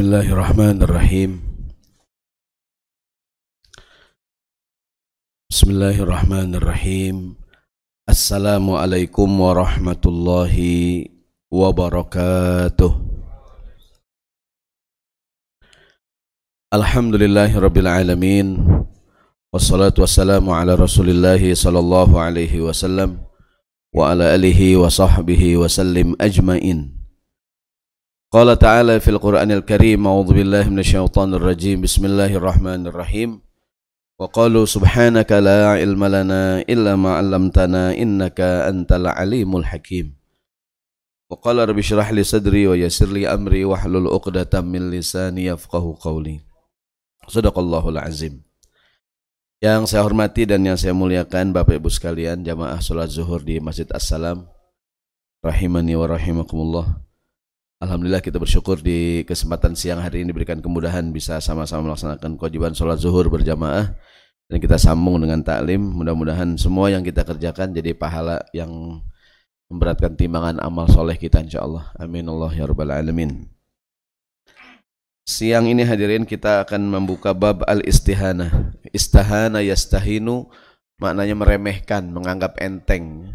بسم الله الرحمن الرحيم بسم الله الرحمن الرحيم السلام عليكم ورحمة الله وبركاته الحمد لله رب العالمين والصلاة والسلام على رسول الله صلى الله عليه وسلم وعلى آله وصحبه وسلم أجمعين Qala ta'ala fil Qur'anil Karim a'udzu billahi minasyaitonir rajim bismillahirrahmanirrahim. Wa qalu subhanaka la ilma lana illa ma 'allamtana innaka antal alimul hakim. Wa qala rabbi shrah لي صدري wa لي أمري amri wahlul 'uqdatam min lisani yafqahu صدق الله العظيم yang saya hormati dan yang saya muliakan Bapak Ibu sekalian jamaah salat zuhur di Masjid As-Salam. Rahimani wa rahimakumullah. Alhamdulillah kita bersyukur di kesempatan siang hari ini diberikan kemudahan bisa sama-sama melaksanakan kewajiban sholat zuhur berjamaah dan kita sambung dengan taklim. Mudah-mudahan semua yang kita kerjakan jadi pahala yang memberatkan timbangan amal soleh kita insya Allah. Amin Allah ya rabbal alamin. Siang ini hadirin kita akan membuka bab al-istihana. Istahana yastahinu maknanya meremehkan, menganggap enteng.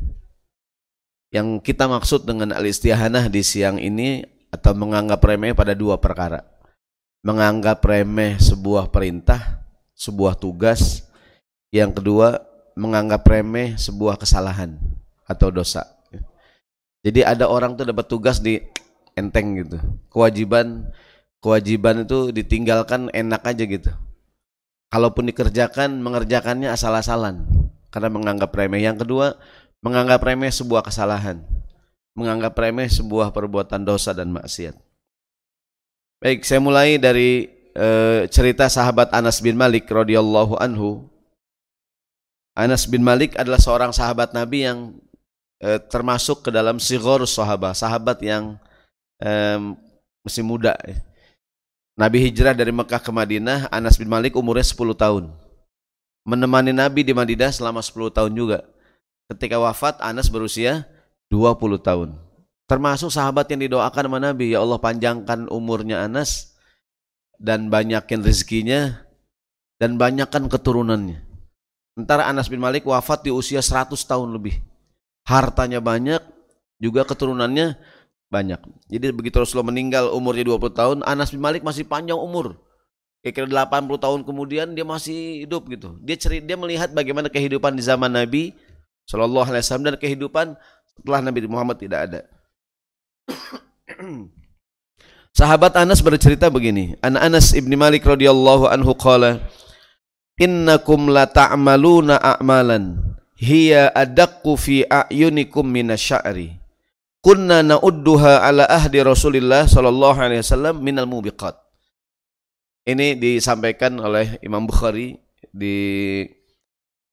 Yang kita maksud dengan al-istihanah di siang ini atau menganggap remeh pada dua perkara. Menganggap remeh sebuah perintah, sebuah tugas. Yang kedua, menganggap remeh sebuah kesalahan atau dosa. Jadi ada orang tuh dapat tugas di enteng gitu. Kewajiban kewajiban itu ditinggalkan enak aja gitu. Kalaupun dikerjakan, mengerjakannya asal-asalan karena menganggap remeh. Yang kedua, menganggap remeh sebuah kesalahan menganggap remeh sebuah perbuatan dosa dan maksiat. Baik, saya mulai dari e, cerita sahabat Anas bin Malik radhiyallahu anhu. Anas bin Malik adalah seorang sahabat Nabi yang e, termasuk ke dalam sighar sahabat, sahabat yang e, masih muda. Nabi hijrah dari Mekah ke Madinah, Anas bin Malik umurnya 10 tahun. Menemani Nabi di Madinah selama 10 tahun juga. Ketika wafat, Anas berusia 20 tahun. Termasuk sahabat yang didoakan sama Nabi, ya Allah panjangkan umurnya Anas dan banyakin rezekinya dan banyakkan keturunannya. Ntar Anas bin Malik wafat di usia 100 tahun lebih. Hartanya banyak, juga keturunannya banyak. Jadi begitu Rasulullah meninggal umurnya 20 tahun, Anas bin Malik masih panjang umur. Kira-kira 80 tahun kemudian dia masih hidup gitu. Dia cerita dia melihat bagaimana kehidupan di zaman Nabi Shallallahu alaihi wasallam dan kehidupan setelah Nabi Muhammad tidak ada. Sahabat Anas bercerita begini, An Anas ibni Malik radhiyallahu anhu qala, Innakum la ta'maluna a'malan hiya adaqqu fi a'yunikum minasya'ri. Kunna na'udduha ala ahdi Rasulillah sallallahu alaihi wasallam minal mubiqat. Ini disampaikan oleh Imam Bukhari di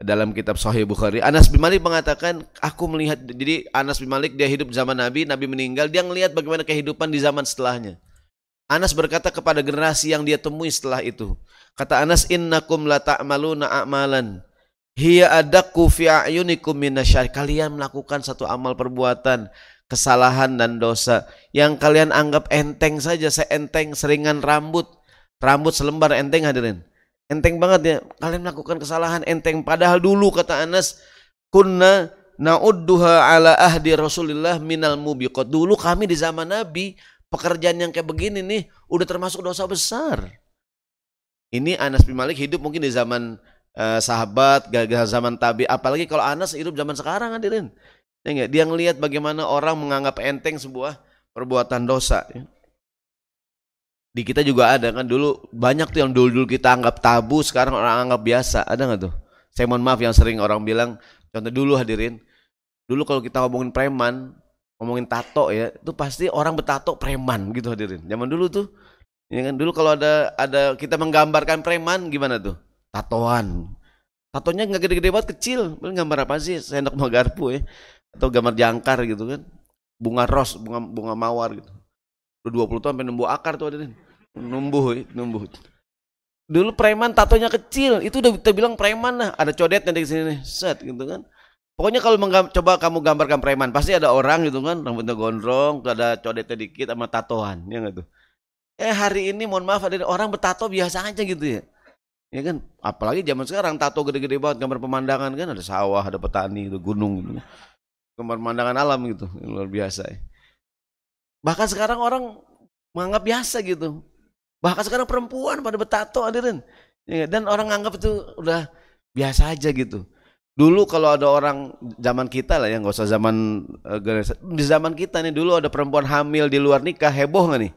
dalam kitab Sahih Bukhari. Anas bin Malik mengatakan, aku melihat jadi Anas bin Malik dia hidup zaman Nabi, Nabi meninggal, dia melihat bagaimana kehidupan di zaman setelahnya. Anas berkata kepada generasi yang dia temui setelah itu. Kata Anas, "Innakum la ta'maluna a'malan hiya adaqu fi a'yunikum minasyar." Kalian melakukan satu amal perbuatan kesalahan dan dosa yang kalian anggap enteng saja, seenteng seringan rambut. Rambut selembar enteng hadirin Enteng banget ya. Kalian melakukan kesalahan enteng. Padahal dulu kata Anas, kunna na'udduha ala ahdi Rasulillah minal mubiqat. Dulu kami di zaman Nabi, pekerjaan yang kayak begini nih, udah termasuk dosa besar. Ini Anas bin Malik hidup mungkin di zaman uh, sahabat, gagal zaman tabi. Apalagi kalau Anas hidup zaman sekarang hadirin. Ya Dia ngelihat bagaimana orang menganggap enteng sebuah perbuatan dosa. Ya di kita juga ada kan dulu banyak tuh yang dulu-dulu kita anggap tabu sekarang orang anggap biasa. Ada nggak tuh? Saya mohon maaf yang sering orang bilang contoh dulu hadirin dulu kalau kita ngomongin preman ngomongin tato ya itu pasti orang bertato preman gitu hadirin. Zaman dulu tuh ya kan? Dulu kalau ada ada kita menggambarkan preman gimana tuh? Tatoan. Tatonya nggak gede-gede banget kecil. Gambar apa sih? Sendok mau garpu ya atau gambar jangkar gitu kan. Bunga ros bunga bunga mawar gitu Udah 20 tahun sampai numbuh akar tuh ada Numbuh, numbuh. Dulu preman tatonya kecil, itu udah kita bilang preman lah. Ada codetnya di sini nih, set gitu kan. Pokoknya kalau coba kamu gambarkan preman, pasti ada orang gitu kan, rambutnya gondrong, ada codetnya dikit sama tatoan, ya enggak tuh. Eh hari ini mohon maaf ada orang bertato biasa aja gitu ya. Ya kan, apalagi zaman sekarang tato gede-gede banget gambar pemandangan kan ada sawah, ada petani, ada gunung gitu. Gambar pemandangan alam gitu, luar biasa ya. Bahkan sekarang orang menganggap biasa gitu. Bahkan sekarang perempuan pada bertato hadirin. Ya, dan orang anggap itu udah biasa aja gitu. Dulu kalau ada orang zaman kita lah ya, nggak usah zaman uh, di zaman kita nih dulu ada perempuan hamil di luar nikah heboh nggak nih?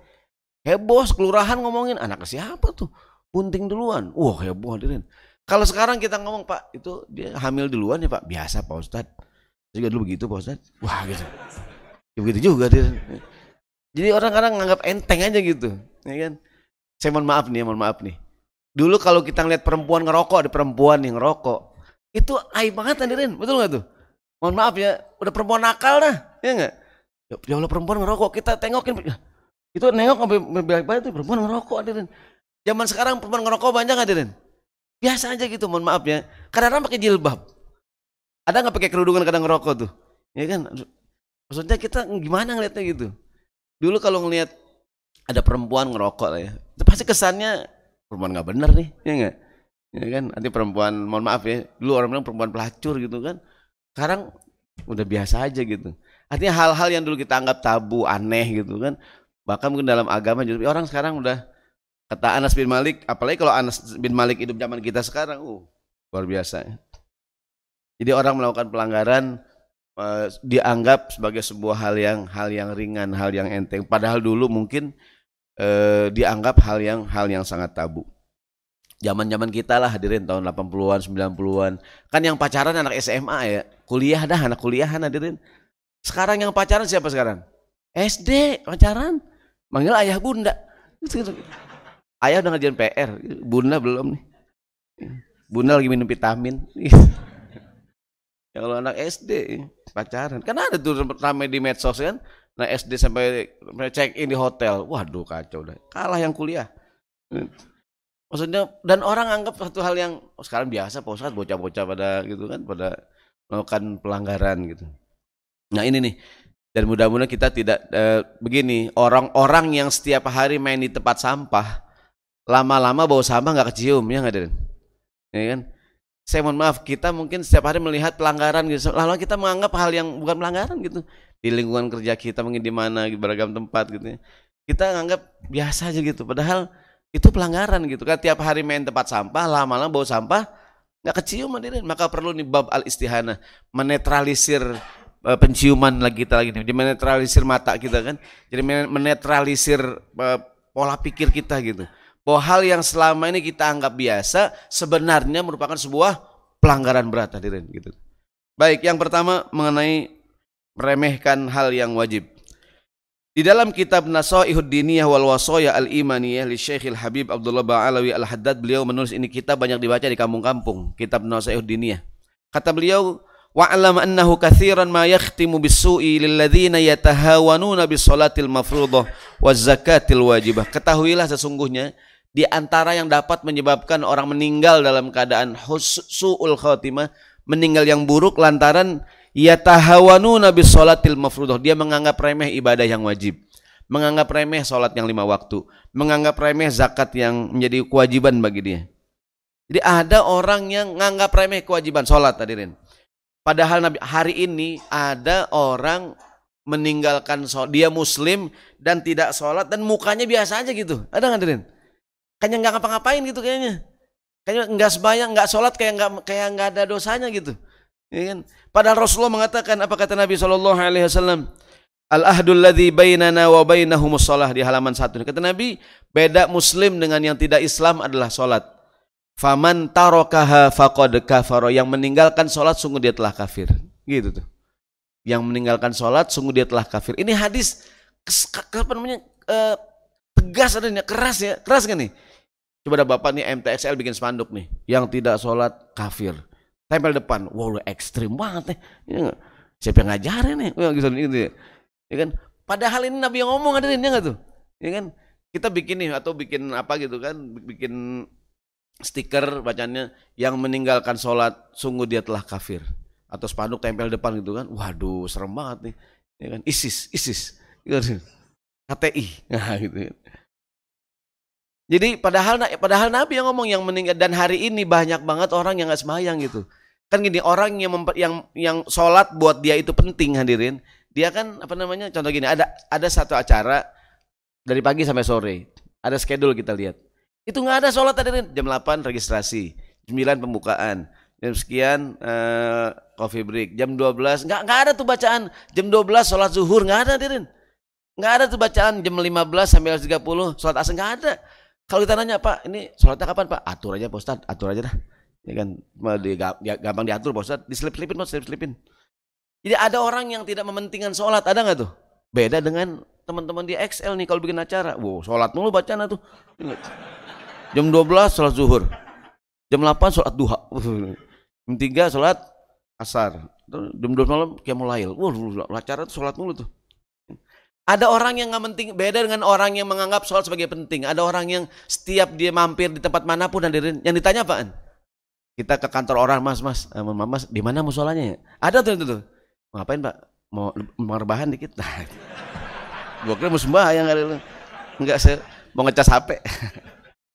Heboh, kelurahan ngomongin anak siapa tuh? Bunting duluan. Wah heboh hadirin. Kalau sekarang kita ngomong Pak itu dia hamil duluan ya Pak biasa Pak Ustad. Juga dulu begitu Pak Ustad. Wah gitu. Ya, begitu juga hadirin. Jadi orang-orang nganggap enteng aja gitu, ya kan? Saya mohon maaf nih, mohon maaf nih. Dulu kalau kita ngeliat perempuan ngerokok, ada perempuan yang ngerokok, itu aib banget hadirin, betul nggak tuh? Mohon maaf ya, udah perempuan nakal dah, ya nggak? Ya, ya Allah perempuan ngerokok, kita tengokin. Itu nengok sampai tuh perempuan ngerokok hadirin. Zaman sekarang perempuan ngerokok banyak hadirin. Biasa aja gitu, mohon maaf ya. Kadang-kadang pakai jilbab. Ada nggak pakai kerudungan kadang ngerokok tuh? Ya kan? Maksudnya kita gimana ngeliatnya gitu? Dulu kalau ngeliat ada perempuan ngerokok lah ya, itu pasti kesannya perempuan nggak bener nih, ya nggak? ya kan nanti perempuan mohon maaf ya dulu orang bilang perempuan pelacur gitu kan sekarang udah biasa aja gitu artinya hal-hal yang dulu kita anggap tabu aneh gitu kan bahkan mungkin dalam agama juga orang sekarang udah kata Anas bin Malik apalagi kalau Anas bin Malik hidup zaman kita sekarang uh luar biasa ya. jadi orang melakukan pelanggaran uh, dianggap sebagai sebuah hal yang hal yang ringan hal yang enteng padahal dulu mungkin uh, dianggap hal yang hal yang sangat tabu zaman-zaman kita lah hadirin tahun 80-an, 90-an. Kan yang pacaran anak SMA ya. Kuliah dah anak kuliahan hadirin. Sekarang yang pacaran siapa sekarang? SD pacaran. Manggil ayah bunda. Ayah udah ngerjain PR, bunda belum nih. Bunda lagi minum vitamin. ya kalau anak SD pacaran, kan ada tuh ramai di medsos kan. Nah SD sampai check in di hotel, waduh kacau dah. Kalah yang kuliah. Maksudnya dan orang anggap satu hal yang oh, sekarang biasa Ustadz bocah-bocah pada gitu kan pada melakukan pelanggaran gitu. Nah ini nih dan mudah-mudahan kita tidak eh, begini orang-orang yang setiap hari main di tempat sampah lama-lama bau sampah nggak kecium ya nggak ya kan saya mohon maaf kita mungkin setiap hari melihat pelanggaran gitu. Lalu kita menganggap hal yang bukan pelanggaran gitu. Di lingkungan kerja kita mungkin di mana di beragam tempat gitu ya. Kita menganggap biasa aja gitu. Padahal itu pelanggaran gitu kan. Tiap hari main tempat sampah lama-lama bau sampah nggak kecium hadirin maka perlu nih bab al istihana menetralisir uh, penciuman lagi kita lagi nih. Menetralisir mata kita kan. Jadi menetralisir uh, pola pikir kita gitu bahwa hal yang selama ini kita anggap biasa sebenarnya merupakan sebuah pelanggaran berat hadirin gitu baik yang pertama mengenai meremehkan hal yang wajib di dalam kitab Nasaihud Diniyah wal Wasoya al Imaniyah li Syekhil Habib Abdullah Ba'alawi Al-Haddad beliau menulis ini kitab banyak dibaca di kampung-kampung, kitab Nasaihud Diniyah. Kata beliau, wa'lam annahu kathiran ma yakhtimu bis-su'i lilladzina yatahawanuna bis-salatil mafruḍah waz zakatil wajibah. Ketahuilah sesungguhnya di antara yang dapat menyebabkan orang meninggal dalam keadaan su'ul khatimah, meninggal yang buruk lantaran yatahawanuna bis salatil mafruḍah. Dia menganggap remeh ibadah yang wajib. Menganggap remeh salat yang lima waktu. Menganggap remeh zakat yang menjadi kewajiban bagi dia. Jadi ada orang yang menganggap remeh kewajiban salat hadirin. Padahal Nabi hari ini ada orang meninggalkan sholat. Dia muslim dan tidak sholat dan mukanya biasa aja gitu. Ada nggak hadirin? Kayaknya nggak ngapa-ngapain gitu kayaknya. Kayaknya nggak sebayang, nggak sholat kayak nggak kayak nggak ada dosanya gitu. Ya kan? Padahal Rasulullah mengatakan apa kata Nabi Shallallahu Alaihi Wasallam? Al ahdul ladhi bainana wa bainahumus salah di halaman satu. Kata Nabi, beda Muslim dengan yang tidak Islam adalah solat. Faman tarokaha faqad kafaro. Yang meninggalkan solat sungguh dia telah kafir. Gitu tuh. Yang meninggalkan solat sungguh dia telah kafir. Ini hadis apa namanya uh, tegas adanya keras ya. Keras kan nih. Coba ada bapak nih MTXL bikin spanduk nih. Yang tidak solat kafir. Tempel depan. Wow ekstrim banget nih. Ya siapa yang ngajarin nih? Ya, gitu, gitu ya. ya kan? Padahal ini Nabi yang ngomong ada ya nggak tuh? Ya kan? Kita bikin nih atau bikin apa gitu kan? Bikin stiker bacanya yang meninggalkan sholat sungguh dia telah kafir. Atau spanduk tempel depan gitu kan? Waduh serem banget nih. Ya kan? ISIS ISIS. Gitu. KTI nah gitu Jadi padahal padahal Nabi yang ngomong yang meninggal dan hari ini banyak banget orang yang nggak sembahyang gitu. Kan gini orang yang memper, yang yang sholat buat dia itu penting hadirin. Dia kan apa namanya? Contoh gini ada ada satu acara dari pagi sampai sore. Ada schedule kita lihat. Itu nggak ada sholat hadirin. Jam 8 registrasi, 9 pembukaan, jam sekian uh, coffee break, jam 12 nggak nggak ada tuh bacaan. Jam 12 sholat zuhur nggak ada hadirin. Nggak ada tuh bacaan jam 15 sampai 30 sholat asar nggak ada. Kalau kita nanya Pak, ini sholatnya kapan Pak? Atur aja Pak Ustaz, atur aja dah. Ya kan, di, gampang diatur Pak Ustaz, diselip-selipin Pak, diselip-selipin. Jadi ada orang yang tidak mementingkan sholat, ada nggak tuh? Beda dengan teman-teman di XL nih kalau bikin acara. Wow, sholat mulu bacaan tuh. Jam 12 sholat zuhur. Jam 8 sholat duha. Jam 3 sholat asar. Jam 12 malam kayak mulai. Wah, acara tuh sholat mulu tuh. Ada orang yang nggak penting, beda dengan orang yang menganggap sholat sebagai penting. Ada orang yang setiap dia mampir di tempat mana pun dan yang ditanya apaan? Kita ke kantor orang, mas, mas, eh, mas, di mana musolanya ya? Ada tuh itu tuh. Ngapain pak? Mau merbahan dikit? Nah, gue kira mau sembahyang kali lu. Enggak se mau ngecas HP.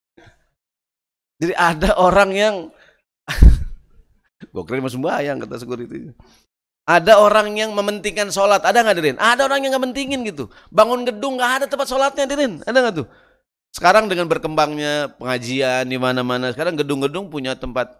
Jadi ada orang yang gue kira mau sembahyang kata security. Ada orang yang mementingkan sholat, ada nggak Dirin? Ada orang yang nggak mentingin gitu. Bangun gedung nggak ada tempat sholatnya Dirin, ada nggak tuh? Sekarang dengan berkembangnya pengajian di mana-mana, sekarang gedung-gedung punya tempat,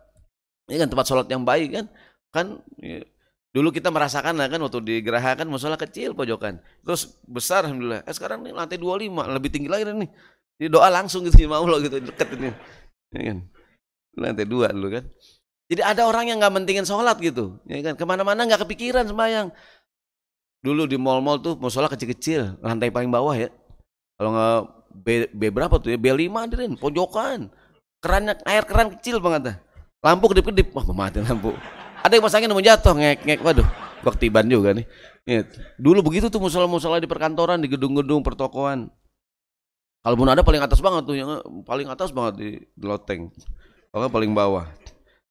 ini kan tempat sholat yang baik kan? Kan ya, dulu kita merasakan lah kan waktu di Geraha kan musola kecil pojokan, terus besar alhamdulillah. Eh sekarang nih lantai 25 lebih tinggi lagi nih. Jadi doa langsung gitu mau lo gitu deket ini. Ya kan? Lantai dua dulu kan. Jadi ada orang yang nggak mentingin sholat gitu, ya kan? Ke mana-mana nggak kepikiran sembahyang. Dulu di mall-mall tuh musola kecil-kecil, lantai paling bawah ya. Kalau nggak B, B berapa tuh ya? B5 dirin, pojokan. Kerannya air keran kecil banget dah. Lampu kedip-kedip, wah mati lampu. Ada yang pasangin mau jatuh, ngek-ngek, waduh. Baktiban juga nih. Ya. Dulu begitu tuh musola-musola di perkantoran, di gedung-gedung pertokoan. Kalaupun ada paling atas banget tuh, yang paling atas banget di loteng. Kalau paling bawah.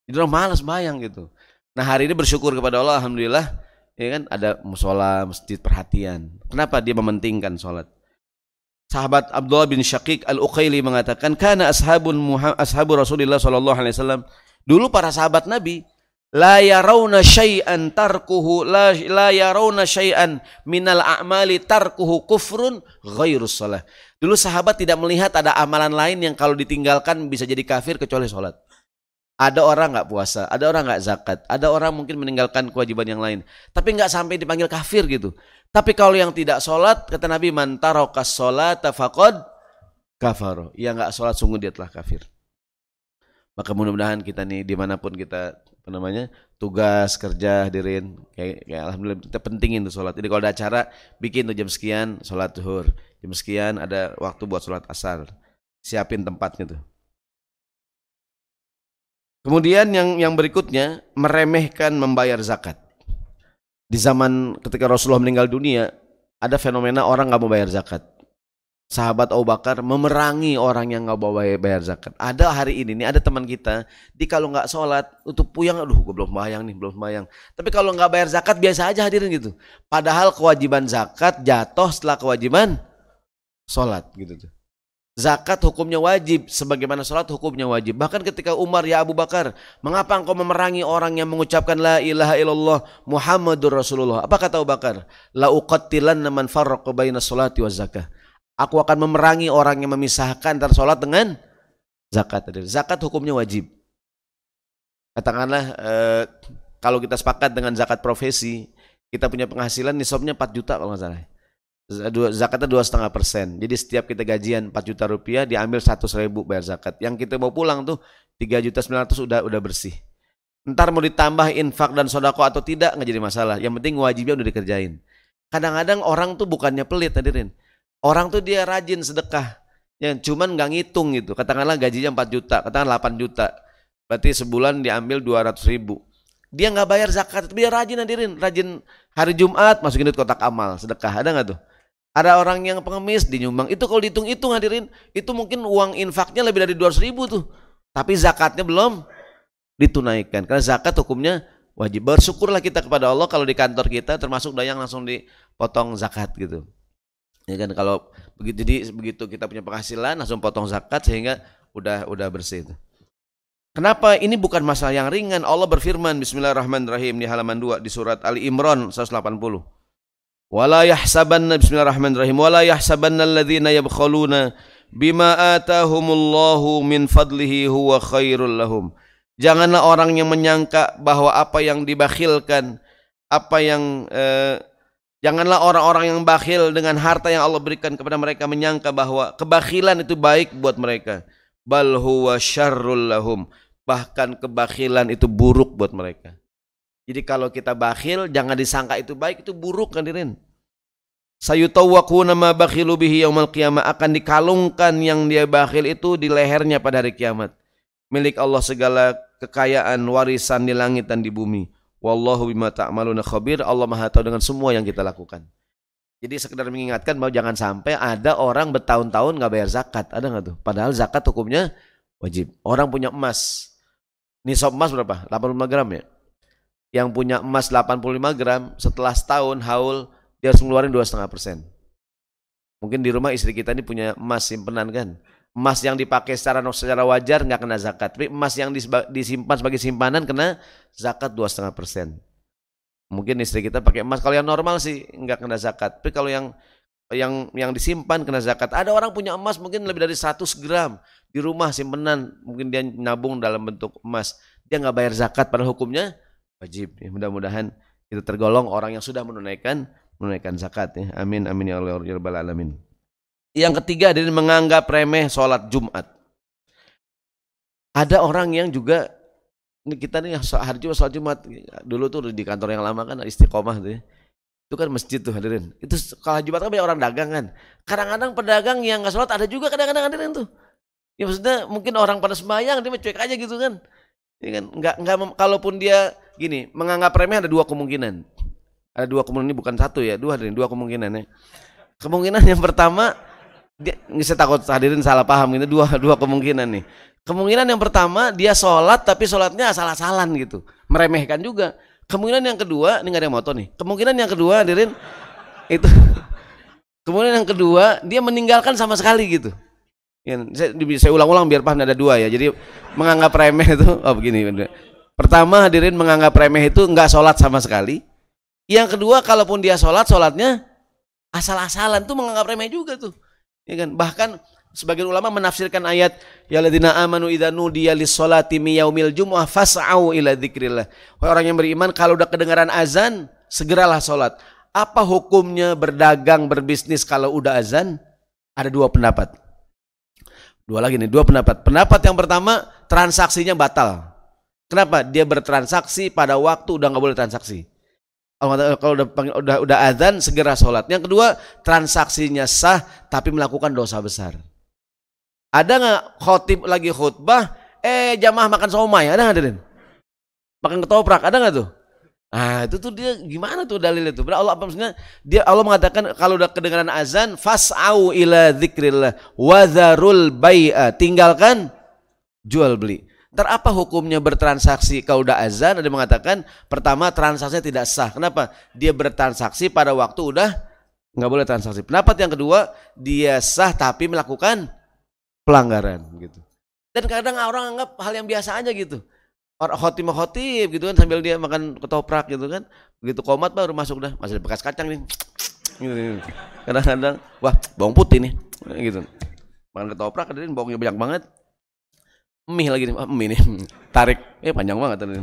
Jadi orang malas bayang gitu. Nah hari ini bersyukur kepada Allah, Alhamdulillah, ya kan ada musola, masjid perhatian. Kenapa dia mementingkan sholat? Sahabat Abdullah bin Syaqiq al-Uqaili mengatakan, karena ashabun ashabu Rasulullah sallallahu alaihi wasallam. Dulu para sahabat Nabi la yarawna syai'an tarkuhu la, la yarawna syai'an minal a'mali tarkuhu kufrun ghairus salah. Dulu sahabat tidak melihat ada amalan lain yang kalau ditinggalkan bisa jadi kafir kecuali sholat. Ada orang nggak puasa, ada orang nggak zakat, ada orang mungkin meninggalkan kewajiban yang lain, tapi nggak sampai dipanggil kafir gitu. Tapi kalau yang tidak sholat, kata Nabi, mantarokas sholat tafakod kafaro. Yang nggak sholat sungguh dia telah kafir. Maka mudah-mudahan kita nih di mana pun kita apa namanya tugas kerja hadirin kayak, kayak alhamdulillah kita pentingin tuh sholat. Jadi kalau ada acara bikin tuh jam sekian sholat zuhur, jam sekian ada waktu buat sholat asar, siapin tempatnya tuh. Kemudian yang yang berikutnya meremehkan membayar zakat. Di zaman ketika Rasulullah meninggal dunia, ada fenomena orang nggak mau bayar zakat. Sahabat Abu Bakar memerangi orang yang nggak mau bayar, zakat. Ada hari ini, nih ada teman kita, di kalau nggak sholat, untuk puyang, aduh gue belum bayang nih, belum bayang. Tapi kalau nggak bayar zakat biasa aja hadirin gitu. Padahal kewajiban zakat jatuh setelah kewajiban sholat gitu tuh. Zakat hukumnya wajib, sebagaimana sholat hukumnya wajib. Bahkan ketika Umar ya Abu Bakar, mengapa engkau memerangi orang yang mengucapkan la ilaha illallah Muhammadur Rasulullah? Apa kata Abu Bakar? La uqattilanna man farraqa baina sholati wa zakah. Aku akan memerangi orang yang memisahkan antara sholat dengan zakat. Zakat hukumnya wajib. Katakanlah eh, kalau kita sepakat dengan zakat profesi, kita punya penghasilan nisabnya 4 juta kalau nggak salah zakatnya dua setengah persen. Jadi setiap kita gajian 4 juta rupiah diambil satu ribu bayar zakat. Yang kita mau pulang tuh tiga juta sembilan ratus udah udah bersih. Ntar mau ditambah infak dan sodako atau tidak nggak jadi masalah. Yang penting wajibnya udah dikerjain. Kadang-kadang orang tuh bukannya pelit hadirin. Orang tuh dia rajin sedekah. Yang cuman nggak ngitung gitu. Katakanlah gajinya 4 juta, katakanlah 8 juta. Berarti sebulan diambil 200 ribu. Dia nggak bayar zakat, tapi dia rajin hadirin. Rajin hari Jumat masukin duit kotak amal, sedekah. Ada nggak tuh? Ada orang yang pengemis dinyumbang. Itu kalau dihitung-hitung hadirin, itu mungkin uang infaknya lebih dari 200 ribu tuh. Tapi zakatnya belum ditunaikan. Karena zakat hukumnya wajib. Bersyukurlah kita kepada Allah kalau di kantor kita termasuk dayang langsung dipotong zakat gitu. Ya kan kalau begitu jadi begitu kita punya penghasilan langsung potong zakat sehingga udah udah bersih itu. Kenapa ini bukan masalah yang ringan? Allah berfirman Bismillahirrahmanirrahim di halaman 2 di surat Ali Imran 180. Wala yahsabanna Bismillahirrahmanirrahim wala yahsabanna alladhina yabkhaluna bima atahumullahu min fadlihi huwa khairul lahum. Janganlah orang yang menyangka bahwa apa yang dibakhilkan, apa yang eh, Janganlah orang-orang yang bakhil dengan harta yang Allah berikan kepada mereka menyangka bahwa kebakhilan itu baik buat mereka. Bal huwa syarrul lahum. Bahkan kebakhilan itu buruk buat mereka. Jadi kalau kita bakhil jangan disangka itu baik, itu buruk kan dirin. Sayutawwaquna ma bakhilu bihi yaumal qiyamah akan dikalungkan yang dia bakhil itu di lehernya pada hari kiamat. Milik Allah segala kekayaan warisan di langit dan di bumi Wallahu bima ta'maluna khabir. Allah Maha tahu dengan semua yang kita lakukan. Jadi sekedar mengingatkan bahwa jangan sampai ada orang bertahun-tahun nggak bayar zakat. Ada nggak tuh? Padahal zakat hukumnya wajib. Orang punya emas. Nisab emas berapa? 85 gram ya? Yang punya emas 85 gram setelah setahun haul dia harus ngeluarin 2,5 persen. Mungkin di rumah istri kita ini punya emas simpenan kan emas yang dipakai secara secara wajar nggak kena zakat. Tapi emas yang disimpan sebagai simpanan kena zakat dua setengah persen. Mungkin istri kita pakai emas kalau yang normal sih nggak kena zakat. Tapi kalau yang yang yang disimpan kena zakat. Ada orang punya emas mungkin lebih dari 100 gram di rumah simpenan, mungkin dia nabung dalam bentuk emas. Dia nggak bayar zakat pada hukumnya wajib. Ya, mudah-mudahan itu tergolong orang yang sudah menunaikan menunaikan zakat ya. Amin amin ya Allah ya rabbal alamin. Yang ketiga adalah menganggap remeh sholat Jumat. Ada orang yang juga ini kita nih hari Jumat sholat Jumat dulu tuh di kantor yang lama kan istiqomah tuh ya. Itu kan masjid tuh hadirin. Itu kalau Jumat kan banyak orang dagang kan. Kadang-kadang pedagang yang nggak sholat ada juga kadang-kadang hadirin tuh. Ya maksudnya mungkin orang pada sembahyang dia mencuek aja gitu kan. Ya kan nggak nggak kalaupun dia gini menganggap remeh ada dua kemungkinan. Ada dua kemungkinan ini bukan satu ya, dua hadirin, dua kemungkinan ya. Kemungkinan yang pertama dia saya takut hadirin salah paham ini dua dua kemungkinan nih. Kemungkinan yang pertama dia sholat tapi sholatnya asal-asalan gitu. Meremehkan juga. Kemungkinan yang kedua ini nggak ada motor nih. Kemungkinan yang kedua hadirin itu kemudian yang kedua dia meninggalkan sama sekali gitu. Ya, saya, saya ulang-ulang biar paham ada dua ya. Jadi menganggap remeh itu oh begini pertama hadirin menganggap remeh itu nggak sholat sama sekali yang kedua kalaupun dia sholat sholatnya asal-asalan tuh menganggap remeh juga tuh Ya kan? Bahkan sebagian ulama menafsirkan ayat ya ladina amanu idza nudiya lis-salati mi yaumil fas'au ila dzikrillah. Orang yang beriman kalau udah kedengaran azan, segeralah salat. Apa hukumnya berdagang, berbisnis kalau udah azan? Ada dua pendapat. Dua lagi nih, dua pendapat. Pendapat yang pertama, transaksinya batal. Kenapa? Dia bertransaksi pada waktu udah nggak boleh transaksi. Kalau udah udah udah azan segera sholat. Yang kedua transaksinya sah tapi melakukan dosa besar. Ada nggak khotib lagi khutbah, eh jamaah makan somai, ada nggak hadirin? Makan ketoprak, ada nggak tuh? Ah itu tuh dia gimana tuh dalil itu? Berarti Allah apa maksudnya? Dia Allah mengatakan kalau udah kedengaran azan, fas'au ila dzikrillah wadharul bai'a. Tinggalkan jual beli. Ntar apa hukumnya bertransaksi kalau udah azan? Ada mengatakan pertama transaksinya tidak sah. Kenapa? Dia bertransaksi pada waktu udah nggak boleh transaksi. Pendapat yang kedua dia sah tapi melakukan pelanggaran gitu. Dan kadang orang anggap hal yang biasa aja gitu. Orang khotib khotib gitu kan sambil dia makan ketoprak gitu kan. Begitu komat baru masuk dah masih bekas kacang nih. Kadang-kadang wah bawang putih nih gitu. Makan ketoprak kadang bawangnya banyak banget mie lagi nih, mie nih, tarik, eh panjang banget tadi.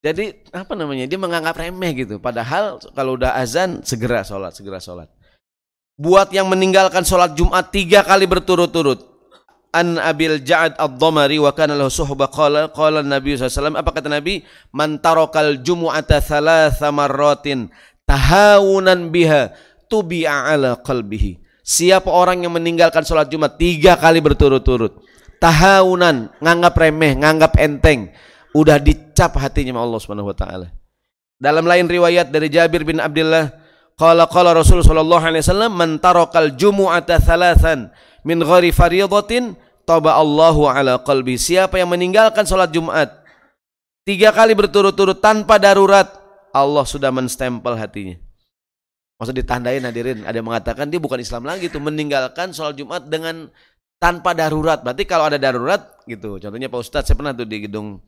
Jadi apa namanya? Dia menganggap remeh gitu. Padahal kalau udah azan segera sholat, segera sholat. Buat yang meninggalkan sholat Jumat tiga kali berturut-turut. An Abil Ja'ad Ad-Dhamari wa kana lahu suhbah qala qala Nabi SAW apa kata Nabi man tarakal jumu'ata thalatha marratin tahawunan biha tubi'a ala qalbihi Siapa orang yang meninggalkan sholat Jumat tiga kali berturut-turut, tahawunan, nganggap remeh, nganggap enteng, udah dicap hatinya sama Allah Subhanahu wa taala. Dalam lain riwayat dari Jabir bin Abdullah, qala qala Rasul sallallahu alaihi wasallam, "Man tarakal jumu'ata thalathan min ghairi fardhatin, taba Allahu ala qalbi." Siapa yang meninggalkan sholat Jumat tiga kali berturut-turut tanpa darurat, Allah sudah menstempel hatinya. Maksud ditandain hadirin, ada yang mengatakan dia bukan Islam lagi tuh meninggalkan sholat Jumat dengan tanpa darurat. Berarti kalau ada darurat gitu. Contohnya Pak Ustadz, saya pernah tuh di gedung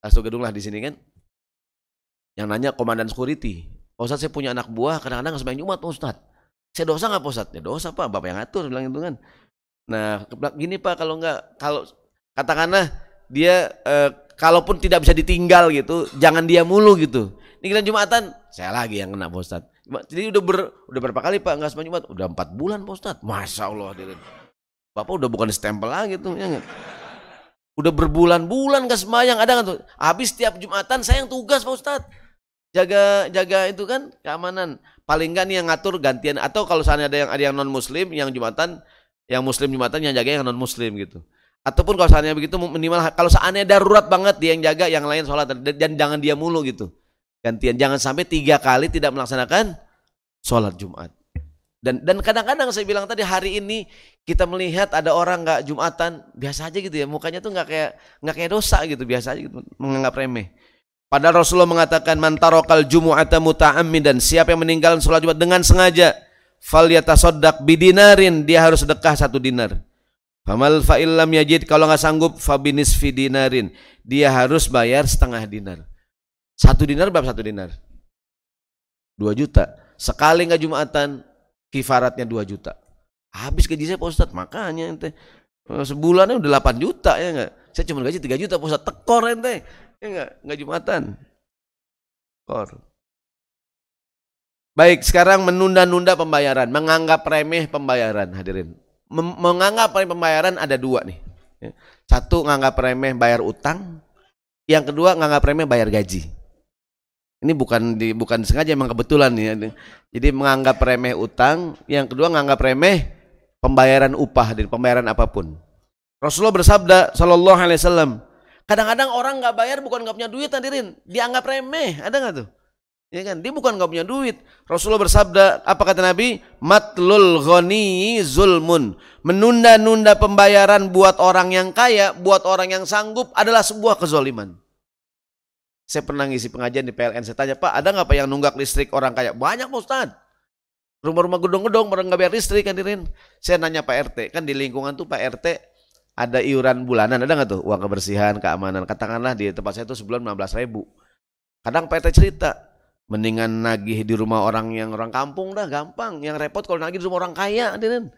satu gedung lah di sini kan. Yang nanya komandan security. Pak Ustadz saya punya anak buah kadang-kadang sembahyang Jumat Pak Ustadz. Saya dosa nggak Pak Ustadz? Ya dosa Pak, Bapak yang ngatur bilang itu kan. Nah, gini Pak kalau nggak kalau katakanlah dia eh, kalaupun tidak bisa ditinggal gitu, jangan dia mulu gitu. Ini kita Jumatan, saya lagi yang kena Pak Ustadz. Jadi udah ber, udah berapa kali Pak nggak sembahyang Jumat? Udah empat bulan Pak Ustadz. Masya Allah hadirin. Bapak udah bukan stempel lagi tuh ya? Udah berbulan-bulan gak sembahyang ada kan tuh. Habis setiap Jumatan saya yang tugas Pak Ustadz. Jaga jaga itu kan keamanan. Paling enggak nih yang ngatur gantian atau kalau seandainya ada yang ada yang non muslim yang Jumatan yang muslim Jumatan yang jaga yang non muslim gitu. Ataupun kalau seandainya begitu minimal kalau seandainya darurat banget dia yang jaga yang lain sholat dan jangan dia mulu gitu. Gantian jangan sampai tiga kali tidak melaksanakan sholat Jumat. Dan dan kadang-kadang saya bilang tadi hari ini kita melihat ada orang nggak jumatan biasa aja gitu ya mukanya tuh nggak kayak nggak kayak dosa gitu biasa aja gitu menganggap remeh. Padahal Rasulullah mengatakan mantarokal jumu'ata muta'ammidan siapa yang meninggalkan sholat Jumat dengan sengaja fal yatasaddaq bidinarin dia harus sedekah satu dinar. Famal fa'ilam yajid kalau nggak sanggup fabinis dinarin dia harus bayar setengah dinar. Satu dinar berapa satu dinar? Dua juta. Sekali nggak jumatan kifaratnya 2 juta. Habis gaji saya Pak Ustaz, makanya ente eh, sebulannya udah 8 juta ya enggak. Saya cuma gaji 3 juta Pak tekor ente. Ya enggak, enggak jumatan. Tekor. Baik, sekarang menunda-nunda pembayaran, menganggap remeh pembayaran hadirin. Mem menganggap remeh pembayaran ada dua nih. Ya. Satu nganggap remeh bayar utang, yang kedua nganggap remeh bayar gaji. Ini bukan di bukan sengaja emang kebetulan ya. Jadi menganggap remeh utang, yang kedua menganggap remeh pembayaran upah dan pembayaran apa pun. Rasulullah bersabda sallallahu alaihi wasallam, kadang-kadang orang nggak bayar bukan nggak punya duit hadirin, dianggap remeh. Ada nggak tuh? Ya kan? Dia bukan nggak punya duit. Rasulullah bersabda, apa kata Nabi? Matlul ghani zulmun. Menunda-nunda pembayaran buat orang yang kaya, buat orang yang sanggup adalah sebuah kezoliman. Saya pernah ngisi pengajian di PLN, saya tanya, Pak, ada nggak Pak yang nunggak listrik orang kaya? Banyak Pak Ustaz. Rumah-rumah gedung-gedung orang nggak bayar listrik kan dirin. Saya nanya Pak RT, kan di lingkungan tuh Pak RT ada iuran bulanan, ada nggak tuh? Uang kebersihan, keamanan. Katakanlah di tempat saya tuh sebulan 15 ribu. Kadang Pak RT cerita, mendingan nagih di rumah orang yang orang kampung dah, gampang. Yang repot kalau nagih di rumah orang kaya, dirin.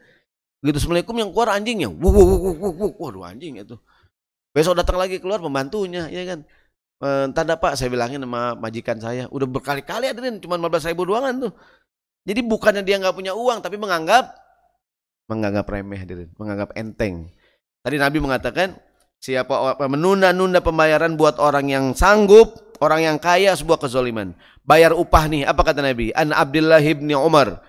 Begitu Assalamualaikum yang keluar anjingnya. Wuh, wuh, wuh, wuh, wuh. Waduh anjing itu. Besok datang lagi keluar pembantunya, ya kan. Entah ada pak, saya bilangin sama majikan saya, udah berkali-kali ada cuma 15 ribu doangan tuh. Jadi bukannya dia nggak punya uang, tapi menganggap menganggap remeh, hadirin, menganggap enteng. Tadi Nabi mengatakan, siapa menunda-nunda pembayaran buat orang yang sanggup, orang yang kaya sebuah kezoliman. Bayar upah nih, apa kata Nabi? An Abdullah ibni Umar.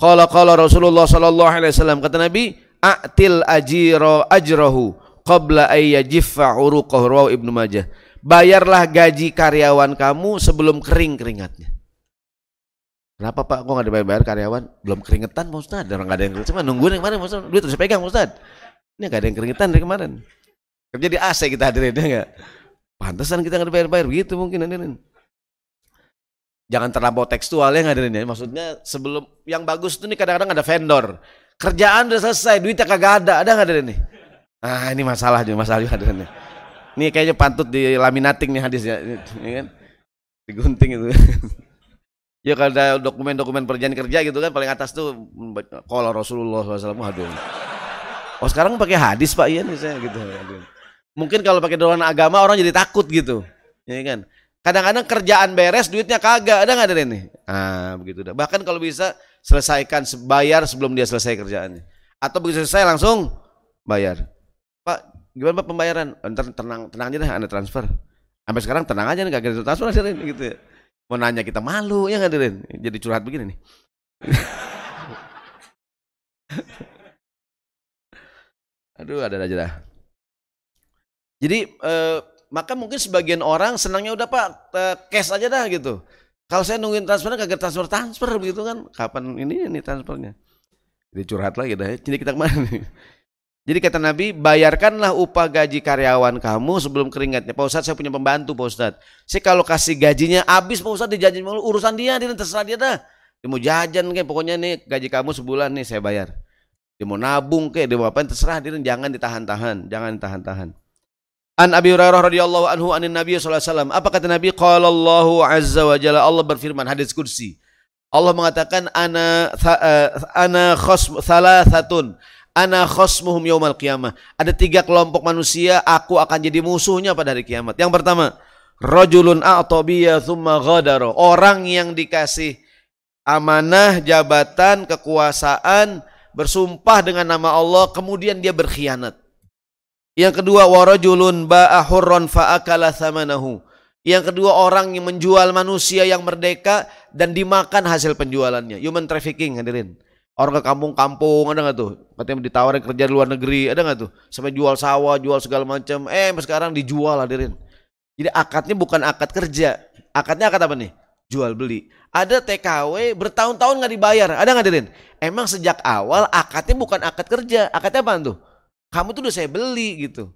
Qala Rasulullah sallallahu alaihi wasallam kata Nabi, "A'til ajiro ajrahu qabla ayyajiffa uruqahu Ibnu Majah." Bayarlah gaji karyawan kamu sebelum kering keringatnya. Kenapa Pak? Kok nggak dibayar-bayar karyawan? Belum keringetan Pak Ustaz. Orang nggak ada yang keringetan. Cuma nungguin yang kemarin Pak Ustaz. Duit terus pegang Pak Ustaz. Ini nggak ada yang keringetan dari kemarin. Kerja di AC kita hadirin ya nggak? Pantesan kita nggak dibayar-bayar begitu mungkin hadirin. Jangan terlampau tekstual ya hadirin ya. Maksudnya sebelum yang bagus itu nih kadang-kadang ada vendor. Kerjaan udah selesai, duitnya kagak ada. Ada nggak hadirin nih? Ah ini masalah juga masalah juga hadirin. Ini kayaknya pantut di laminating nih hadisnya, ya kan? Digunting itu. ya kalau ada dokumen-dokumen perjanjian kerja gitu kan paling atas tuh kalau Rasulullah SAW aduh. Oh sekarang pakai hadis pak nih saya gitu. Mungkin kalau pakai dorongan agama orang jadi takut gitu, ya kan? Kadang-kadang kerjaan beres, duitnya kagak, ada nggak ada ini? Ah begitu dah. Bahkan kalau bisa selesaikan bayar sebelum dia selesai kerjaannya. Atau begitu selesai langsung bayar. Gimana pak pembayaran? Ntar tenang tenang aja deh anda transfer. Sampai sekarang tenang aja nih gak transfer hadirin gitu ya. Mau nanya kita malu ya hadirin jadi curhat begini nih. Aduh ada aja dah. Jadi eh, maka mungkin sebagian orang senangnya udah pak eh, cash aja dah gitu. Kalau saya nungguin transfernya kagak transfer transfer begitu kan? Kapan ini ini transfernya? Jadi curhat lagi dah jadi kita ke mana nih jadi kata Nabi, bayarkanlah upah gaji karyawan kamu sebelum keringatnya. Pak Ustadz saya punya pembantu Pak Ustadz. Saya kalau kasih gajinya habis Pak Ustadz dijanji urusan dia, dia terserah dia dah. Dia mau jajan kayak pokoknya nih gaji kamu sebulan nih saya bayar. Dia mau nabung kayak dia mau apa terserah dia jangan ditahan-tahan, jangan ditahan-tahan. An Abi Hurairah radhiyallahu anhu anin Nabi sallallahu alaihi wasallam. Apa kata Nabi? Qala Allah azza wa jalla Allah berfirman hadis kursi. Allah mengatakan ana uh, ana khosm thalathatun ana khosmuhum yaumal qiyamah. Ada tiga kelompok manusia aku akan jadi musuhnya pada hari kiamat. Yang pertama, rajulun a'tabiya thumma ghadara. Orang yang dikasih amanah, jabatan, kekuasaan, bersumpah dengan nama Allah kemudian dia berkhianat. Yang kedua warajulun ba'a hurran fa'akala thamanahu. Yang kedua orang yang menjual manusia yang merdeka dan dimakan hasil penjualannya. Human trafficking hadirin. Orang ke kampung-kampung ada nggak tuh? Katanya ditawarin kerja di luar negeri ada nggak tuh? Sampai jual sawah, jual segala macam. Eh sekarang dijual hadirin. Jadi akadnya bukan akad kerja. Akadnya akad apa nih? Jual beli. Ada TKW bertahun-tahun nggak dibayar. Ada nggak hadirin? Emang sejak awal akadnya bukan akad kerja. Akadnya apa tuh? kamu tuh udah saya beli gitu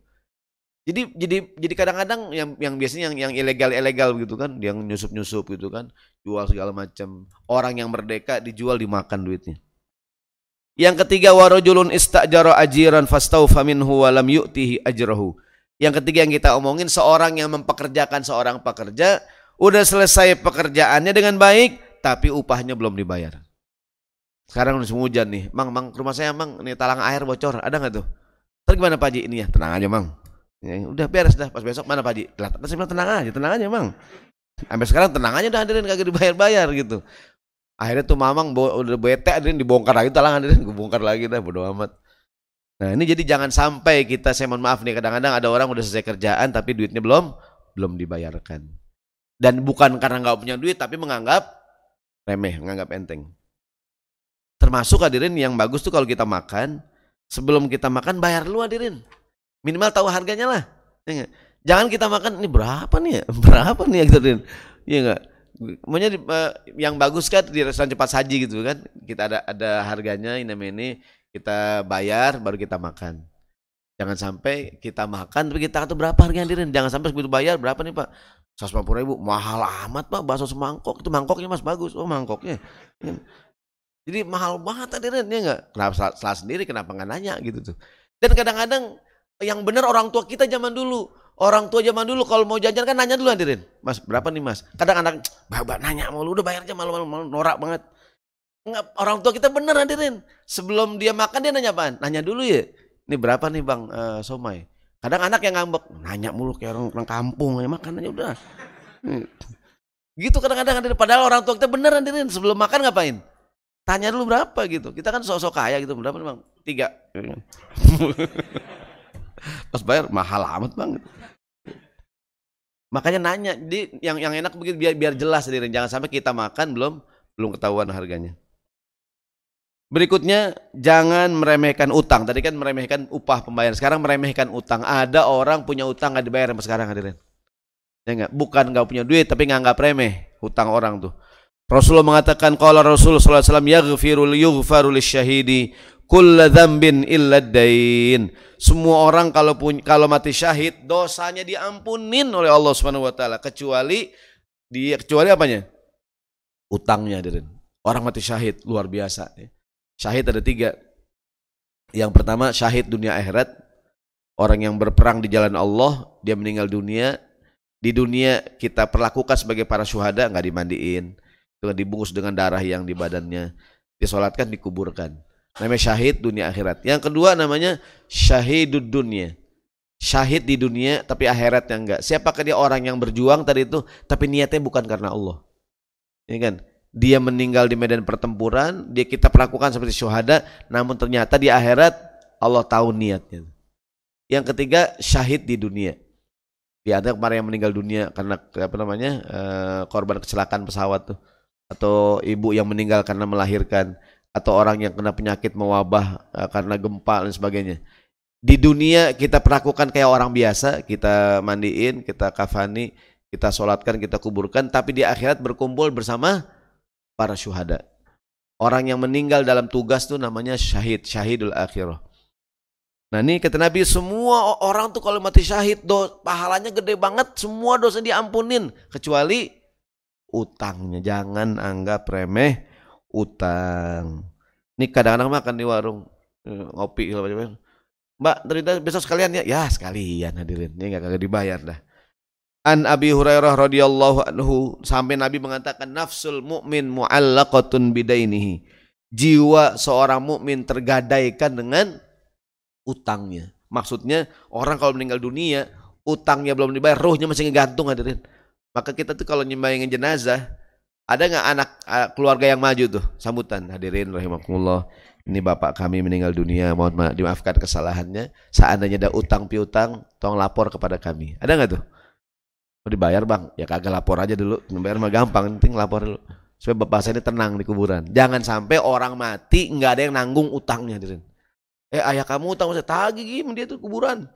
jadi jadi jadi kadang-kadang yang yang biasanya yang yang ilegal ilegal gitu kan yang nyusup nyusup gitu kan jual segala macam orang yang merdeka dijual dimakan duitnya yang ketiga warajulun istajara ajiran fastaufa minhu wa lam yu'tihi ajrahu yang ketiga yang kita omongin seorang yang mempekerjakan seorang pekerja udah selesai pekerjaannya dengan baik tapi upahnya belum dibayar sekarang udah hujan nih mang mang rumah saya mang ini talang air bocor ada nggak tuh Terus gimana Pak Haji? Ini ya, tenang aja, Mang. Ya, udah beres dah. Pas besok mana Pak Haji? Lah, saya tenang aja, tenang aja, Mang. Sampai sekarang tenang aja udah hadirin kagak dibayar-bayar gitu. Akhirnya tuh Mamang udah bete hadirin dibongkar lagi talang hadirin, gue bongkar lagi dah bodo amat. Nah, ini jadi jangan sampai kita saya mohon maaf nih kadang-kadang ada orang udah selesai kerjaan tapi duitnya belum belum dibayarkan. Dan bukan karena nggak punya duit tapi menganggap remeh, menganggap enteng. Termasuk hadirin yang bagus tuh kalau kita makan Sebelum kita makan bayar lu hadirin. Minimal tahu harganya lah. Ya Jangan kita makan ini berapa nih ya? Berapa nih ya hadirin? Iya enggak? Maunya uh, yang bagus kan di restoran cepat saji gitu kan. Kita ada ada harganya ini ini kita bayar baru kita makan. Jangan sampai kita makan tapi kita tuh berapa harganya hadirin? Jangan sampai begitu bayar berapa nih Pak? 150 ribu mahal amat Pak bakso semangkok itu mangkoknya mas bagus oh mangkoknya jadi mahal banget hadirin ya enggak? Kenapa salah, salah sendiri kenapa nggak nanya gitu tuh. Dan kadang-kadang yang benar orang tua kita zaman dulu. Orang tua zaman dulu kalau mau jajan kan nanya dulu hadirin. Mas berapa nih mas? Kadang anak bapak nanya mau udah bayar aja malu-malu norak banget. Enggak, orang tua kita bener hadirin. Sebelum dia makan dia nanya apaan? Nanya dulu ya. Ini berapa nih bang uh, somai? Kadang anak yang ngambek nanya mulu kayak orang, orang kampung ya makan aja udah. Gitu kadang-kadang padahal orang tua kita bener hadirin sebelum makan ngapain? Tanya dulu berapa gitu. Kita kan sosok kaya gitu. Berapa bang? Tiga. Pas bayar mahal amat banget. Makanya nanya, di yang yang enak begitu biar biar jelas sendiri. Jangan sampai kita makan belum belum ketahuan harganya. Berikutnya jangan meremehkan utang. Tadi kan meremehkan upah pembayaran. Sekarang meremehkan utang. Ada orang punya utang nggak dibayar sampai sekarang hadirin. Ya enggak? Bukan nggak punya duit tapi nganggap remeh utang orang tuh. Rasulullah mengatakan qala Rasul sallallahu alaihi wasallam yaghfiru yughfaru lisyahidi kulla dzambin illa dain. Semua orang kalau punya, kalau mati syahid dosanya diampunin oleh Allah Subhanahu wa taala kecuali dia kecuali apanya? Utangnya, hadirin. Orang mati syahid luar biasa ya. Syahid ada tiga. Yang pertama syahid dunia akhirat. Orang yang berperang di jalan Allah, dia meninggal dunia. Di dunia kita perlakukan sebagai para syuhada nggak dimandiin dengan dibungkus dengan darah yang di badannya. Disolatkan dikuburkan. Namanya syahid dunia akhirat. Yang kedua namanya syahidud dunia. Syahid di dunia tapi akhirat yang enggak. Siapakah dia orang yang berjuang tadi itu? Tapi niatnya bukan karena Allah. Ini kan? Dia meninggal di medan pertempuran dia kita perlakukan seperti syuhada namun ternyata di akhirat Allah tahu niatnya. Yang ketiga syahid di dunia. Di ada kemarin yang meninggal dunia karena apa namanya uh, korban kecelakaan pesawat tuh atau ibu yang meninggal karena melahirkan atau orang yang kena penyakit mewabah uh, karena gempa dan sebagainya. Di dunia kita perlakukan kayak orang biasa, kita mandiin, kita kafani, kita sholatkan, kita kuburkan, tapi di akhirat berkumpul bersama para syuhada. Orang yang meninggal dalam tugas tuh namanya syahid, syahidul akhirah. Nah ini kata Nabi semua orang tuh kalau mati syahid do, pahalanya gede banget, semua dosa diampunin kecuali utangnya. Jangan anggap remeh utang. Ini kadang-kadang makan di warung eh, ngopi Mbak, ternyata besok sekalian ya? Ya, sekalian hadirin. Ini enggak kagak dibayar dah. An Abi Hurairah radhiyallahu anhu sampai Nabi mengatakan nafsul mukmin muallaqatun bidainihi. Jiwa seorang mukmin tergadaikan dengan utangnya. Maksudnya orang kalau meninggal dunia, utangnya belum dibayar, rohnya masih ngegantung hadirin. Maka kita tuh kalau nyembayangin jenazah, ada nggak anak keluarga yang maju tuh sambutan hadirin rahimakumullah. Ini bapak kami meninggal dunia, mohon ma dimaafkan kesalahannya. Seandainya ada utang piutang, tolong lapor kepada kami. Ada nggak tuh? Mau dibayar bang? Ya kagak lapor aja dulu. Membayar mah gampang, penting lapor dulu. Supaya bapak saya ini tenang di kuburan. Jangan sampai orang mati nggak ada yang nanggung utangnya, hadirin. Eh ayah kamu utang saya tagih gim dia tuh kuburan.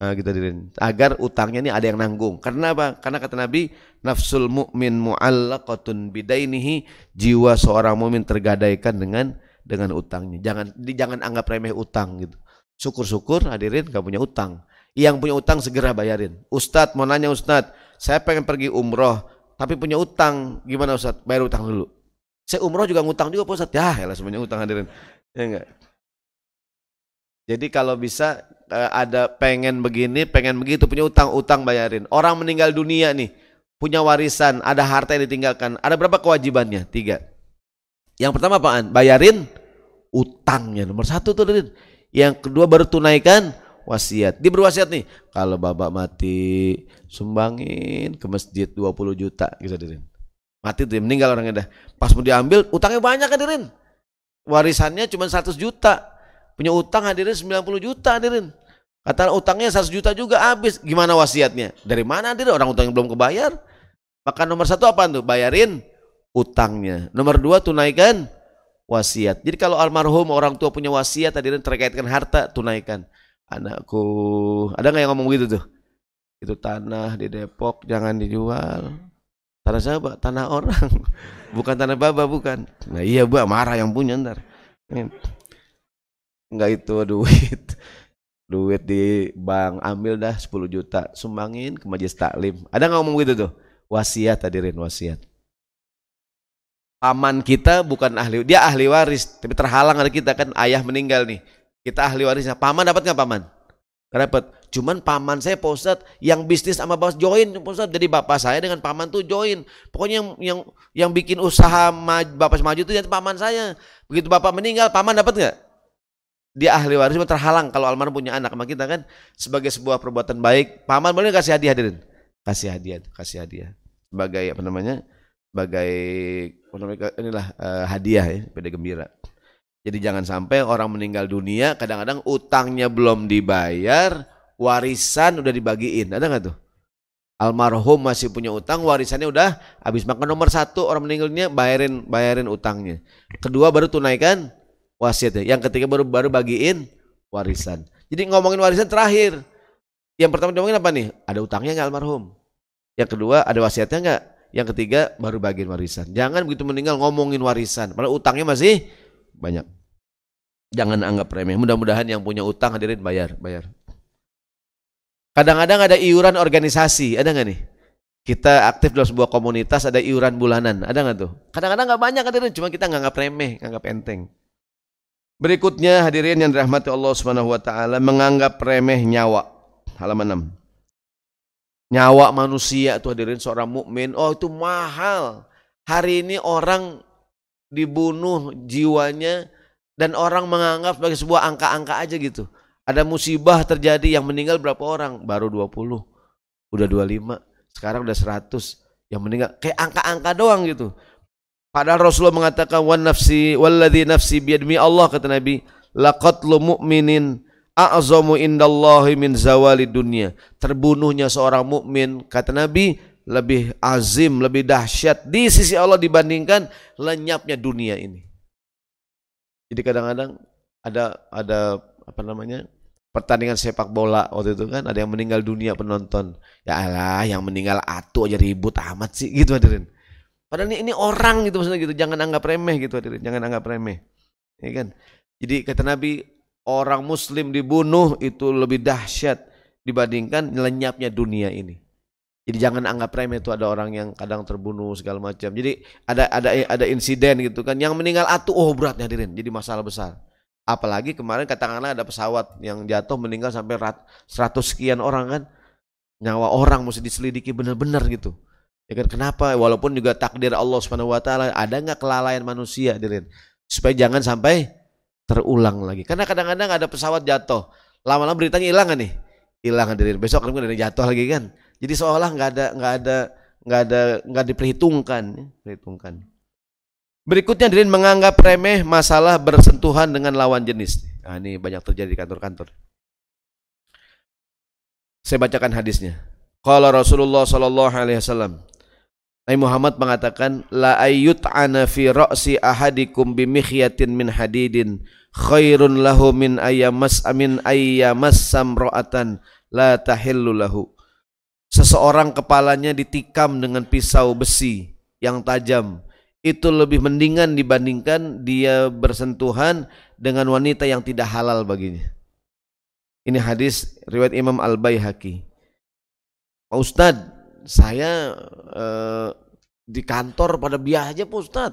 Nah, kita dirin. Agar utangnya ini ada yang nanggung. Karena apa? Karena kata Nabi, nafsul mu'min mu'allaqatun bidainihi, jiwa seorang mukmin tergadaikan dengan dengan utangnya. Jangan di, jangan anggap remeh utang gitu. Syukur-syukur hadirin gak punya utang. Yang punya utang segera bayarin. Ustadz mau nanya Ustadz, saya pengen pergi umroh, tapi punya utang. Gimana Ustadz? Bayar utang dulu. Saya umroh juga ngutang juga Pak Ustadz. Ya, ya semuanya utang hadirin. Ya enggak? Jadi kalau bisa eh, ada pengen begini, pengen begitu, punya utang, utang bayarin. Orang meninggal dunia nih, punya warisan, ada harta yang ditinggalkan. Ada berapa kewajibannya? Tiga. Yang pertama apaan? Bayarin utangnya. Nomor satu tuh. Yang kedua baru tunaikan wasiat. Dia berwasiat nih, kalau bapak mati, sumbangin ke masjid 20 juta. Gitu, dirin. Mati tuh, meninggal orangnya dah. Pas mau diambil, utangnya banyak kan, dirin. Warisannya cuma 100 juta Punya utang hadirin 90 juta hadirin. Kata utangnya 100 juta juga habis. Gimana wasiatnya? Dari mana hadirin? Orang utangnya belum kebayar. Maka nomor satu apa tuh? Bayarin utangnya. Nomor dua tunaikan wasiat. Jadi kalau almarhum orang tua punya wasiat hadirin terkaitkan harta tunaikan. Anakku, ada nggak yang ngomong gitu tuh? Itu tanah di Depok jangan dijual. Tanah siapa? Tanah orang. Bukan tanah baba bukan. Nah iya bu marah yang punya ntar nggak itu duit duit di bank ambil dah 10 juta. Sumbangin ke majelis taklim. Ada nggak ngomong gitu tuh? Wasiat hadirin wasiat. Paman kita bukan ahli dia ahli waris tapi terhalang ada kita kan ayah meninggal nih. Kita ahli warisnya paman dapat nggak paman? Dapat. Cuman paman saya posat yang bisnis sama bapak join posat jadi bapak saya dengan paman tuh join. Pokoknya yang yang yang bikin usaha maj, bapak maju itu jadi paman saya. Begitu bapak meninggal paman dapat nggak dia ahli waris cuma terhalang kalau almarhum punya anak. Sama kita kan sebagai sebuah perbuatan baik. Paman boleh kasih hadiah hadirin? Kasih hadiah kasih hadiah. Sebagai apa namanya? Sebagai apa namanya inilah uh, hadiah ya pada gembira. Jadi jangan sampai orang meninggal dunia kadang-kadang utangnya belum dibayar warisan udah dibagiin. Ada nggak tuh? Almarhum masih punya utang warisannya udah habis. Makan nomor satu orang meninggalnya bayarin bayarin utangnya. Kedua baru tunaikan wasiat ya. Yang ketiga baru baru bagiin warisan. Jadi ngomongin warisan terakhir. Yang pertama ngomongin apa nih? Ada utangnya nggak almarhum? Yang kedua ada wasiatnya nggak? Yang ketiga baru bagiin warisan. Jangan begitu meninggal ngomongin warisan. Padahal utangnya masih banyak. Jangan anggap remeh. Mudah-mudahan yang punya utang hadirin bayar, bayar. Kadang-kadang ada iuran organisasi, ada nggak nih? Kita aktif dalam sebuah komunitas ada iuran bulanan, ada nggak tuh? Kadang-kadang nggak banyak hadirin, cuma kita nggak anggap remeh, nganggap enteng. Berikutnya hadirin yang dirahmati Allah Subhanahu wa taala menganggap remeh nyawa. Halaman 6. Nyawa manusia itu hadirin seorang mukmin, oh itu mahal. Hari ini orang dibunuh jiwanya dan orang menganggap sebagai sebuah angka-angka aja gitu. Ada musibah terjadi yang meninggal berapa orang? Baru 20. Udah 25, sekarang udah 100 yang meninggal. Kayak angka-angka doang gitu. Padahal Rasulullah mengatakan wan nafsi walladzi nafsi biyadmi Allah kata Nabi laqatlu mu'minin a'zamu indallahi min zawali dunia. Terbunuhnya seorang mukmin kata Nabi lebih azim, lebih dahsyat di sisi Allah dibandingkan lenyapnya dunia ini. Jadi kadang-kadang ada ada apa namanya? pertandingan sepak bola waktu itu kan ada yang meninggal dunia penonton. Ya Allah, yang meninggal atu aja ribut amat sih gitu hadirin. Padahal ini, ini orang gitu maksudnya gitu. Jangan anggap remeh gitu hadirin. Jangan anggap remeh. Ya kan? Jadi kata Nabi, orang muslim dibunuh itu lebih dahsyat dibandingkan lenyapnya dunia ini. Jadi jangan anggap remeh itu ada orang yang kadang terbunuh segala macam. Jadi ada ada ada insiden gitu kan yang meninggal atuh oh berat hadirin. Jadi masalah besar. Apalagi kemarin katakanlah ada pesawat yang jatuh meninggal sampai 100 sekian orang kan. Nyawa orang mesti diselidiki benar-benar gitu. Ya kan kenapa? Walaupun juga takdir Allah Subhanahu wa taala ada nggak kelalaian manusia hadirin. Supaya jangan sampai terulang lagi. Karena kadang-kadang ada pesawat jatuh. Lama-lama beritanya hilang nih? Hilang hadirin. Besok kan ada jatuh lagi kan. Jadi seolah nggak ada nggak ada nggak ada nggak diperhitungkan, ya, perhitungkan. Berikutnya hadirin menganggap remeh masalah bersentuhan dengan lawan jenis. Nah, ini banyak terjadi di kantor-kantor. Saya bacakan hadisnya. Qala Rasulullah sallallahu alaihi wasallam. Nabi Muhammad mengatakan la ayyut ana fi ra'si ahadikum bi mikhyatin min hadidin khairun lahu min ayyamas amin ayyamas samra'atan la tahillu lahu seseorang kepalanya ditikam dengan pisau besi yang tajam itu lebih mendingan dibandingkan dia bersentuhan dengan wanita yang tidak halal baginya. Ini hadis riwayat Imam Al Baihaqi. Pak Ustad, saya eh, di kantor pada biasa aja Pak Ustad.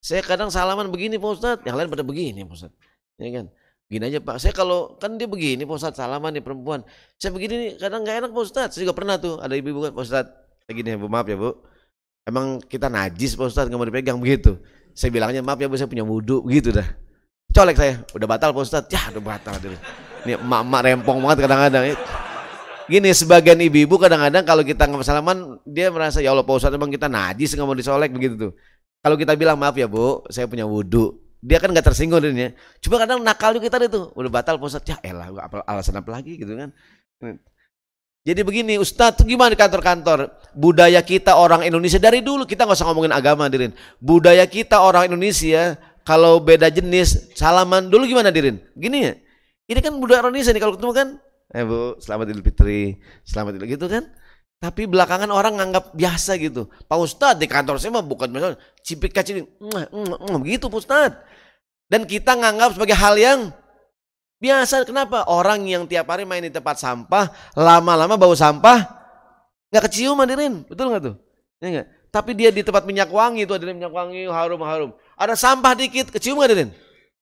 Saya kadang salaman begini Pak Ustad, yang lain pada begini Pak Ustad. Ya kan? Gini aja Pak, saya kalau kan dia begini Pak Ustadz, salaman nih perempuan. Saya begini nih kadang nggak enak Pak Ustadz. Saya juga pernah tuh ada ibu-ibu kan Pak Ustadz. Kayak gini ya Bu, maaf ya Bu. Emang kita najis Pak Ustadz nggak mau dipegang begitu. Saya bilangnya maaf ya Bu, saya punya wudhu gitu dah. Colek saya, udah batal Pak Ustadz. Ya udah batal. Ini emak-emak rempong banget kadang-kadang. Gini sebagian ibu-ibu kadang-kadang kalau kita nggak salaman dia merasa ya Allah Pak Ustadz emang kita najis nggak mau disolek begitu tuh. Kalau kita bilang maaf ya Bu, saya punya wudhu dia kan nggak tersinggung dia. Coba kadang nakal juga kita itu, udah batal pusat ya elah alasan apa lagi gitu kan. Jadi begini Ustadz gimana di kantor-kantor budaya kita orang Indonesia dari dulu kita nggak usah ngomongin agama dirin budaya kita orang Indonesia kalau beda jenis salaman dulu gimana dirin gini ya ini kan budaya Indonesia nih kalau ketemu kan eh bu selamat Idul Fitri selamat Idul gitu kan tapi belakangan orang nganggap biasa gitu. Pak Ustadz di kantor saya mah bukan misalnya cipik kacil, begitu Pak Ustadz. Dan kita nganggap sebagai hal yang biasa. Kenapa? Orang yang tiap hari main di tempat sampah, lama-lama bau sampah, nggak kecium hadirin. Betul nggak tuh? Ya gak? Tapi dia di tempat minyak wangi itu ada minyak wangi harum-harum. Ada sampah dikit, kecium nggak?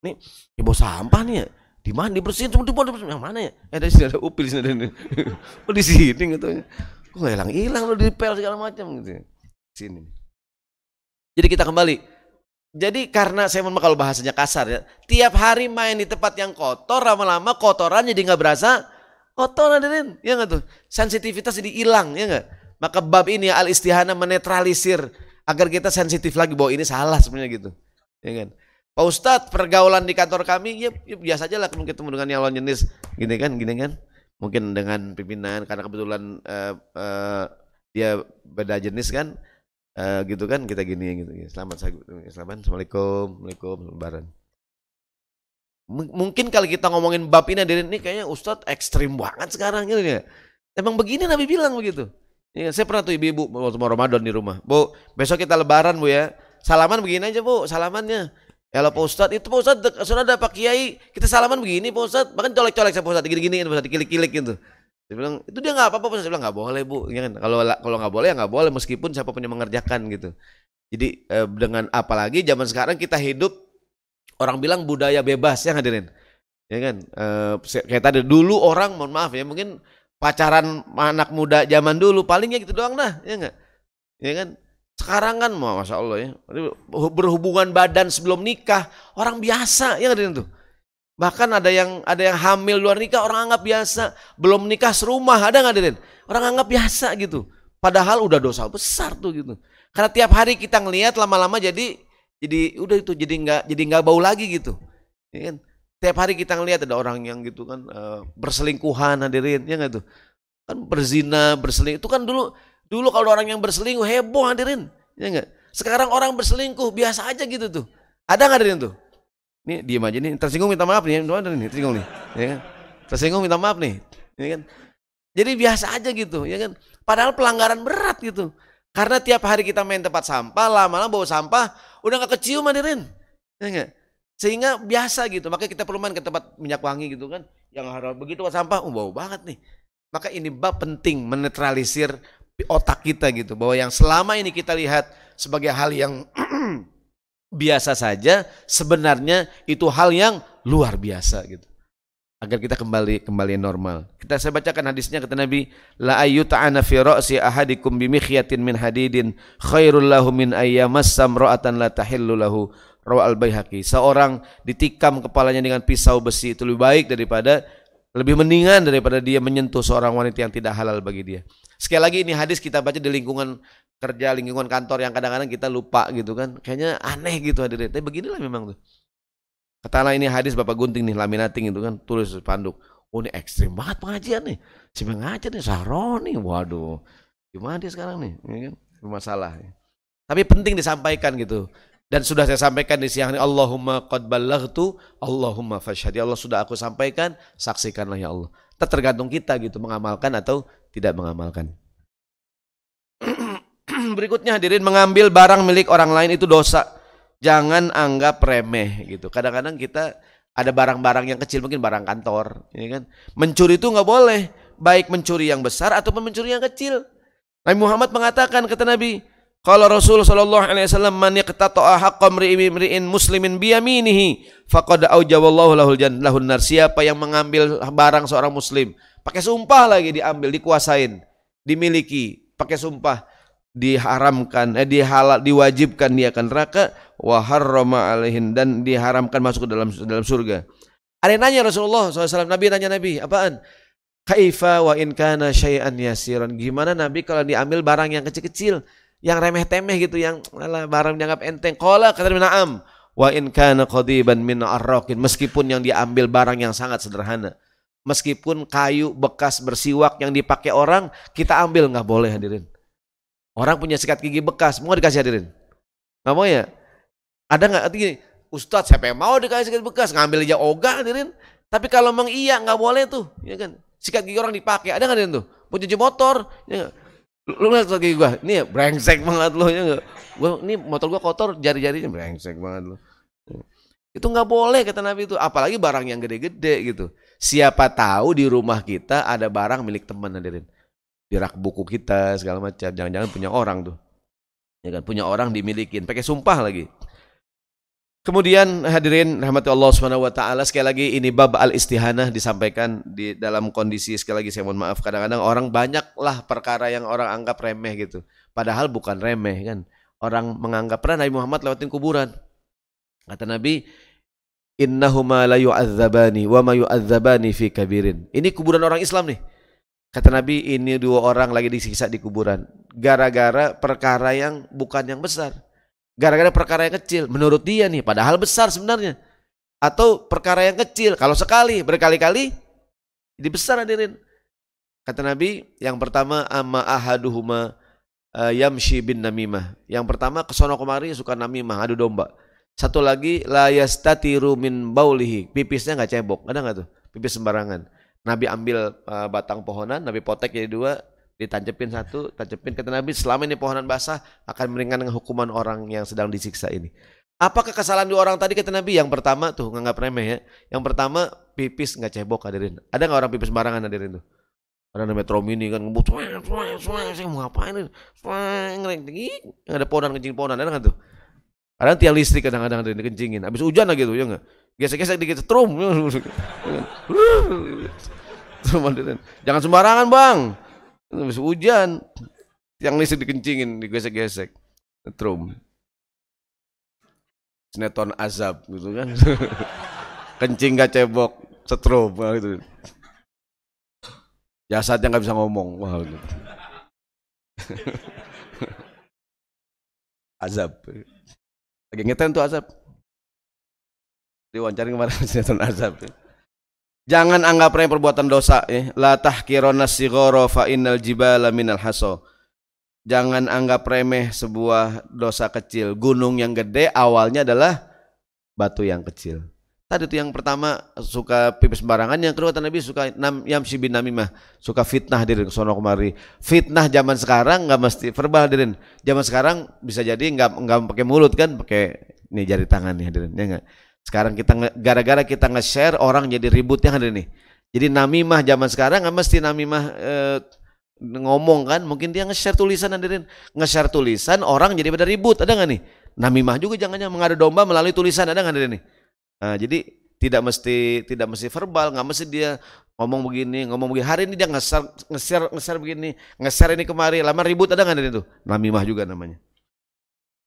Nih, ya bau sampah nih ya. Di mana dibersihin cuma di yang mana ya? Eh dari sini ada upil di sini ada. Oh di sini gitu. Kok gak hilang-hilang lo dipel segala macam gitu. Ya? Sini. Jadi kita kembali. Jadi karena saya memang kalau bahasanya kasar ya, tiap hari main di tempat yang kotor, lama-lama kotoran jadi nggak berasa kotor hadirin, ya nggak tuh? Sensitivitas jadi hilang, ya nggak? Maka bab ini al istihana menetralisir agar kita sensitif lagi bahwa ini salah sebenarnya gitu, ya kan? Pak Ustadz pergaulan di kantor kami ya, ya biasa aja lah mungkin ketemu dengan yang lawan jenis, gini kan, gini kan? mungkin dengan pimpinan karena kebetulan uh, uh, dia beda jenis kan? Uh, gitu kan kita gini gitu. Selamat selamat. Assalamualaikum assalamualaikum lebaran. M mungkin kalau kita ngomongin bab ini dari ini kayaknya ustadz ekstrim banget sekarang gitu ya. Emang begini nabi bilang begitu. Ya, saya pernah tuh ibu-ibu waktu mau ramadan di rumah. Bu besok kita lebaran bu ya. Salaman begini aja bu salamannya Ya Pak Ustadz, itu Pak Ustadz, sudah ada Pak Kiai, kita salaman begini Pak Ustadz, bahkan colek-colek saya Pak Ustadz, gini-gini Pak Ustadz, kilik-kilik gitu. Dia bilang, itu dia nggak apa-apa Pak Ustadz, bilang nggak boleh Bu, ya kan? Kalau kalau nggak boleh ya nggak boleh, meskipun siapa punya mengerjakan gitu. Jadi eh, dengan apalagi zaman sekarang kita hidup, orang bilang budaya bebas ya hadirin. Ya kan, eh, kayak tadi dulu orang, mohon maaf ya, mungkin pacaran anak muda zaman dulu palingnya gitu doang dah, ya nggak? Ya kan, sekarang kan, masya Allah ya, berhubungan badan sebelum nikah orang biasa ya kan tuh. Bahkan ada yang ada yang hamil luar nikah orang anggap biasa, belum nikah serumah ada nggak Dirin? Orang anggap biasa gitu. Padahal udah dosa besar tuh gitu. Karena tiap hari kita ngelihat lama-lama jadi jadi udah itu jadi nggak jadi nggak bau lagi gitu. Ya kan? Tiap hari kita ngelihat ada orang yang gitu kan uh, berselingkuhan hadirin ya nggak tuh? Kan berzina, berseling itu kan dulu Dulu kalau orang yang berselingkuh heboh hadirin, ya enggak? Sekarang orang berselingkuh biasa aja gitu tuh. Ada nggak hadirin tuh? Nih diem aja nih, tersinggung minta maaf nih, teman nih, tersinggung nih, ya kan? Tersinggung minta maaf nih, ya kan? Jadi biasa aja gitu, ya kan? Padahal pelanggaran berat gitu. Karena tiap hari kita main tempat sampah, lama-lama bawa sampah, udah nggak kecium hadirin, ya enggak? Sehingga biasa gitu, makanya kita perlu main ke tempat minyak wangi gitu kan, yang harus begitu sampah, oh bau banget nih. Maka ini bab penting menetralisir otak kita gitu bahwa yang selama ini kita lihat sebagai hal yang biasa saja sebenarnya itu hal yang luar biasa gitu agar kita kembali kembali normal. Kita saya bacakan hadisnya kata Nabi, la ayyuta'ana fi ra'si ahadikum bimikhyatin min hadidin khairul lahu min ayyamassam ra'atan la tahillu lahu rawa al-Baihaqi. Seorang ditikam kepalanya dengan pisau besi itu lebih baik daripada lebih mendingan daripada dia menyentuh seorang wanita yang tidak halal bagi dia. Sekali lagi ini hadis kita baca di lingkungan kerja, lingkungan kantor yang kadang-kadang kita lupa gitu kan. Kayaknya aneh gitu hadirin. Tapi beginilah memang tuh. Katakanlah ini hadis Bapak Gunting nih, laminating itu kan, tulis panduk. Oh ini ekstrim banget pengajian nih. Siapa ngajar nih, Sahroni. Waduh, gimana dia sekarang nih? Ini kan masalah. Tapi penting disampaikan gitu. Dan sudah saya sampaikan di siang ini Allahumma qad ballaghtu Allahumma fashhad. Ya Allah sudah aku sampaikan, saksikanlah ya Allah. Tergantung kita gitu mengamalkan atau tidak mengamalkan. Berikutnya hadirin mengambil barang milik orang lain itu dosa jangan anggap remeh gitu. Kadang-kadang kita ada barang-barang yang kecil mungkin barang kantor, ini kan. Mencuri itu nggak boleh, baik mencuri yang besar ataupun mencuri yang kecil. Nabi Muhammad mengatakan kata Nabi, kalau Rasul sallallahu alaihi wasallam man yaqtata'a haqqam ri'in muslimin biyaminihi faqad aujawallahu lahul lahun nar. Siapa yang mengambil barang seorang muslim pakai sumpah lagi diambil, dikuasain, dimiliki, pakai sumpah diharamkan eh dihalal diwajibkan dia akan neraka wa harrama alaihin dan diharamkan masuk ke dalam dalam surga. Ada yang nanya Rasulullah SAW, Nabi nanya Nabi, apaan? Kaifa wa in kana syai'an yasiran. Gimana Nabi kalau diambil barang yang kecil-kecil, yang remeh-temeh gitu, yang alah, barang dianggap enteng. Qala kata na'am. Wa in kana qadiban min arraqin. Meskipun yang diambil barang yang sangat sederhana. Meskipun kayu bekas bersiwak yang dipakai orang, kita ambil nggak boleh hadirin. Orang punya sikat gigi bekas, mau dikasih hadirin? Nggak mau ya? Ada nggak gini, Ustadz siapa yang mau dikasih sikat bekas ngambil aja ogah hadirin. Tapi kalau memang iya nggak boleh tuh, ya kan? Sikat gigi orang dipakai, ada nggak hadirin tuh? Mau cuci motor, ya? Lu lihat gigi gua, ini ya brengsek banget lo ya gak? Gua ini motor gua kotor, jari-jarinya brengsek banget lo. Itu nggak boleh kata Nabi itu, apalagi barang yang gede-gede gitu. Siapa tahu di rumah kita ada barang milik teman hadirin. Di rak buku kita segala macam, jangan-jangan punya orang tuh. Ya kan, punya orang dimilikin, pakai sumpah lagi. Kemudian hadirin rahmati Allah Subhanahu wa taala sekali lagi ini bab al istihanah disampaikan di dalam kondisi sekali lagi saya mohon maaf kadang-kadang orang banyaklah perkara yang orang anggap remeh gitu. Padahal bukan remeh kan. Orang menganggap pernah Nabi Muhammad lewatin kuburan. Kata Nabi, "Innahuma la yu'adzabani wa ma yu'adzabani fi kabirin." Ini kuburan orang Islam nih. Kata Nabi, ini dua orang lagi disiksa di kuburan gara-gara perkara yang bukan yang besar. Gara-gara perkara yang kecil, menurut dia nih, padahal besar sebenarnya. Atau perkara yang kecil, kalau sekali, berkali-kali, jadi besar hadirin. Kata Nabi, yang pertama, amma ahaduhuma uh, yamshi bin namimah. Yang pertama, kesono kemari suka namimah, adu domba. Satu lagi, la yastatiru min baulihi. Pipisnya nggak cebok, ada nggak tuh? Pipis sembarangan. Nabi ambil uh, batang pohonan, Nabi potek jadi dua, ditancepin satu, tancepin kata Nabi, selama ini pohonan basah akan meringankan hukuman orang yang sedang disiksa ini. Apakah kesalahan dua orang tadi kata Nabi? Yang pertama tuh nganggap remeh ya. Yang pertama pipis nggak cebok hadirin. Ada nggak orang pipis barangan hadirin tuh? Ada metro mini kan ngebut, saya mau ngapain ini? Nggak ada pohonan kencing pohonan, ada nggak tuh? Ada tiang listrik kadang-kadang ada dikencingin. Habis hujan lagi tuh ya nggak? Gesek-gesek dikit, trum. Jangan sembarangan bang. Habis hujan, yang listrik dikencingin, digesek-gesek. Setrum. Sinetron azab gitu kan. Kencing gak cebok, setrum gitu. Jasadnya nggak bisa ngomong. Wah, gitu. azab. Lagi ngetren tuh azab. Diwawancarin kemarin sinetron azab. Jangan anggap remeh perbuatan dosa ya. La tahkirona sigoro fa innal jibala minal haso. Jangan anggap remeh sebuah dosa kecil. Gunung yang gede awalnya adalah batu yang kecil. Tadi itu yang pertama suka pipis sembarangan, yang kedua Nabi suka nam yamsi bin namimah, suka fitnah diri sono kemari. Fitnah zaman sekarang nggak mesti verbal hadirin. Zaman sekarang bisa jadi nggak nggak pakai mulut kan, pakai nih jari tangan nih hadirin, ya enggak? Sekarang kita gara-gara kita nge-share orang jadi ribut yang ada nih. Jadi namimah zaman sekarang nggak mesti namimah eh, ngomong kan, mungkin dia nge-share tulisan hadirin. Nge-share tulisan orang jadi pada ribut, ada nggak nih? Namimah juga jangan jangan mengadu domba melalui tulisan, ada nggak hadirin nih? Nah, jadi tidak mesti tidak mesti verbal, nggak mesti dia ngomong begini, ngomong begini. Hari ini dia nge-share nge-share nge-share begini, nge-share ini kemari, lama ribut ada nggak hadirin itu? Namimah juga namanya.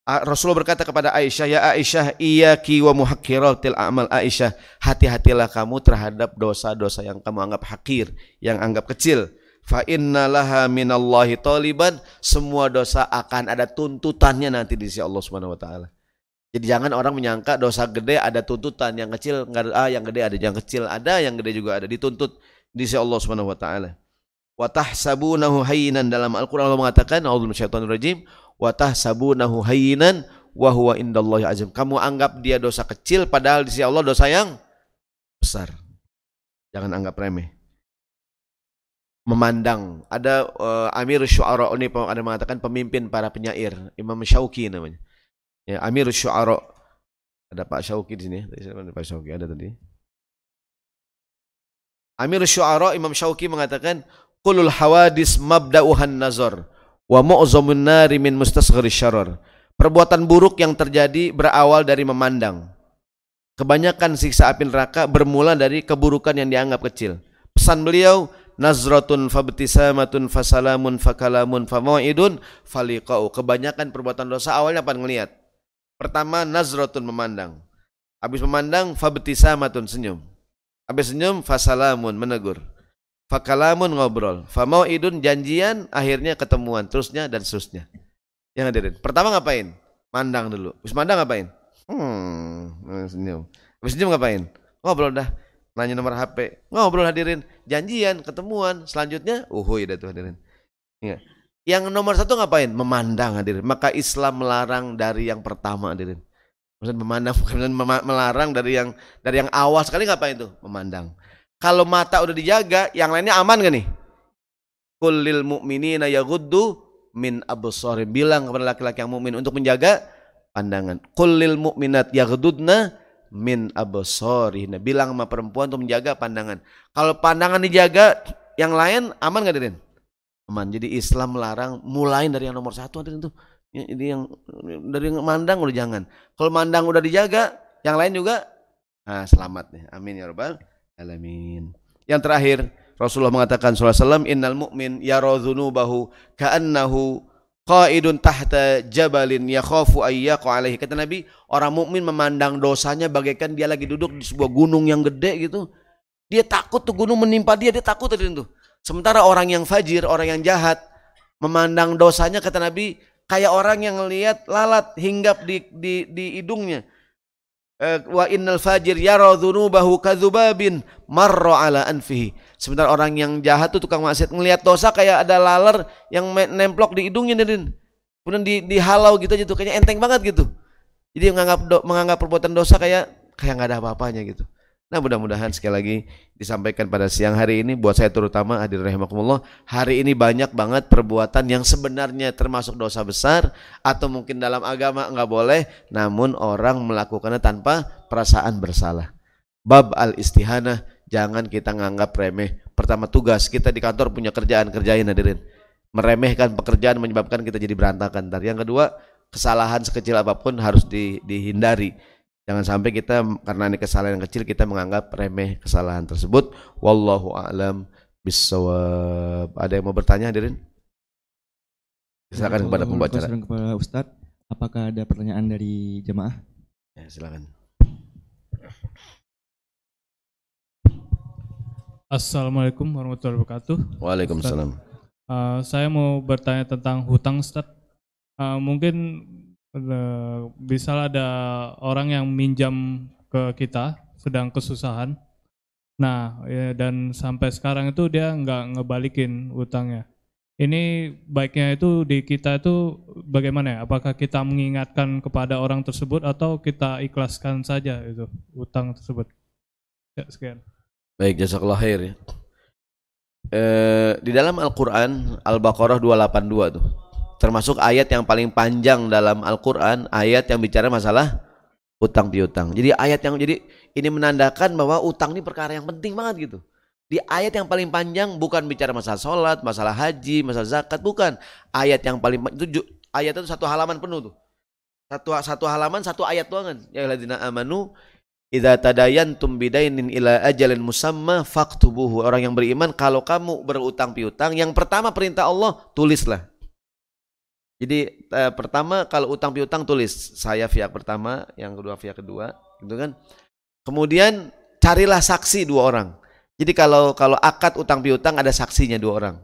Rasulullah berkata kepada Aisyah, "Ya Aisyah, ki wa muhakkiratil a'mal Aisyah, hati-hatilah kamu terhadap dosa-dosa yang kamu anggap hakir, yang anggap kecil." Fa innalaha minallahi taliban, semua dosa akan ada tuntutannya nanti di sisi Allah Subhanahu wa taala. Jadi jangan orang menyangka dosa gede ada tuntutan, yang kecil enggak ada, ah, yang gede ada, yang kecil ada, yang gede juga ada dituntut di sisi Allah Subhanahu wa taala. Wa tahsabunahu hayyinan dalam Al-Qur'an Allah mengatakan, "A'udzu minasyaitonir rajim." Wa tahsabunahu hayyinan wa indallahi azim. Kamu anggap dia dosa kecil padahal di sisi Allah dosa yang besar. Jangan anggap remeh. Memandang. Ada uh, Amir Syu'ara ini ada mengatakan pemimpin para penyair, Imam Syauqi namanya. Ya, Amir Syu'ara. Ada Pak Syauqi di sini. Ada Pak Syauqi ada tadi. Amir Syu'ara Imam Syauqi mengatakan, "Qulul hawadis mabda'uhan nazar." Wa mu'zamun nari min mustasghir syarr. Perbuatan buruk yang terjadi berawal dari memandang. Kebanyakan siksa api neraka bermula dari keburukan yang dianggap kecil. Pesan beliau, nazratun fabtisamatun fasalamun fakalamun famau'idun faliqau. Kebanyakan perbuatan dosa awalnya apa ngelihat? Pertama nazratun memandang. Habis memandang fabtisamatun senyum. Habis senyum fasalamun menegur. Fakalamun ngobrol. Famau idun janjian, akhirnya ketemuan. Terusnya dan seterusnya. Yang hadirin. Pertama ngapain? Mandang dulu. Habis mandang ngapain? Hmm, senyum. Habis senyum ngapain? Ngobrol dah. Nanya nomor HP. Ngobrol hadirin. Janjian, ketemuan. Selanjutnya, uhuy dah tuh hadirin. Ya. Yang nomor satu ngapain? Memandang hadirin. Maka Islam melarang dari yang pertama hadirin. Maksud memandang bukan melarang dari yang dari yang awal sekali ngapain tuh? Memandang. Kalau mata udah dijaga, yang lainnya aman gak nih? Kulil mu'minina yaghuddu min absari. Bilang kepada laki-laki yang mukmin untuk menjaga pandangan. Kulil mu'minat yaghdudna min absarihna. Bilang sama perempuan untuk menjaga pandangan. Kalau pandangan dijaga, yang lain aman gak Dirin? Aman. Jadi Islam melarang mulai dari yang nomor satu Dirin tuh. Ini yang dari yang mandang udah jangan. Kalau mandang udah dijaga, yang lain juga nah, selamat nih. Amin ya rabbal alamin. Yang terakhir, Rasulullah mengatakan wasallam innal mu'min yara dzunubahu ka'annahu qaidun tahta jabalin yakhafu ayyaqa alaihi. Kata Nabi, orang mukmin memandang dosanya bagaikan dia lagi duduk di sebuah gunung yang gede gitu. Dia takut tuh gunung menimpa dia, dia takut tadi itu. Sementara orang yang fajir, orang yang jahat memandang dosanya kata Nabi kayak orang yang melihat lalat hinggap di di di hidungnya. Eh, wa innal fajir yara dzunubahu kadzubabin marra ala anfihi. Sebentar orang yang jahat tuh tukang maksiat ngelihat dosa kayak ada laler yang nemplok di hidungnya dan kemudian di dihalau gitu aja tuh kayaknya enteng banget gitu. Jadi menganggap menganggap perbuatan dosa kayak kayak nggak ada apa-apanya gitu. Nah mudah-mudahan sekali lagi disampaikan pada siang hari ini buat saya terutama hadir rahimakumullah hari ini banyak banget perbuatan yang sebenarnya termasuk dosa besar atau mungkin dalam agama enggak boleh namun orang melakukannya tanpa perasaan bersalah. Bab al istihanah jangan kita nganggap remeh. Pertama tugas kita di kantor punya kerjaan kerjain hadirin. Meremehkan pekerjaan menyebabkan kita jadi berantakan. Yang kedua kesalahan sekecil apa pun harus di, dihindari Jangan sampai kita karena ini kesalahan yang kecil kita menganggap remeh kesalahan tersebut. Wallahu a'lam bisawab. Ada yang mau bertanya hadirin? Silakan kepada pembaca. kepada Ustadz, apakah ada pertanyaan dari jemaah? Ya, silakan. Assalamualaikum warahmatullahi wabarakatuh. Waalaikumsalam. Uh, saya mau bertanya tentang hutang Ustaz. Uh, mungkin bisa ada orang yang minjam ke kita sedang kesusahan. Nah, ya, dan sampai sekarang itu dia nggak ngebalikin utangnya. Ini baiknya itu di kita itu bagaimana ya? Apakah kita mengingatkan kepada orang tersebut atau kita ikhlaskan saja itu utang tersebut? Ya, sekian. Baik, jazakallah khair ya. Eh, di dalam Al-Qur'an Al-Baqarah 282 tuh termasuk ayat yang paling panjang dalam Al-Quran ayat yang bicara masalah utang piutang jadi ayat yang jadi ini menandakan bahwa utang ini perkara yang penting banget gitu Di ayat yang paling panjang bukan bicara masalah sholat, masalah haji, masalah zakat, bukan. Ayat yang paling itu ayat itu satu halaman penuh tuh. Satu satu halaman satu ayat doang kan. Ya ladina amanu idza tadayantum bidainin ila ajalin musamma faktubuhu. Orang yang beriman kalau kamu berutang piutang, yang pertama perintah Allah tulislah. Jadi eh, pertama kalau utang piutang tulis saya pihak pertama, yang kedua pihak kedua, gitu kan. Kemudian carilah saksi dua orang. Jadi kalau kalau akad utang piutang ada saksinya dua orang.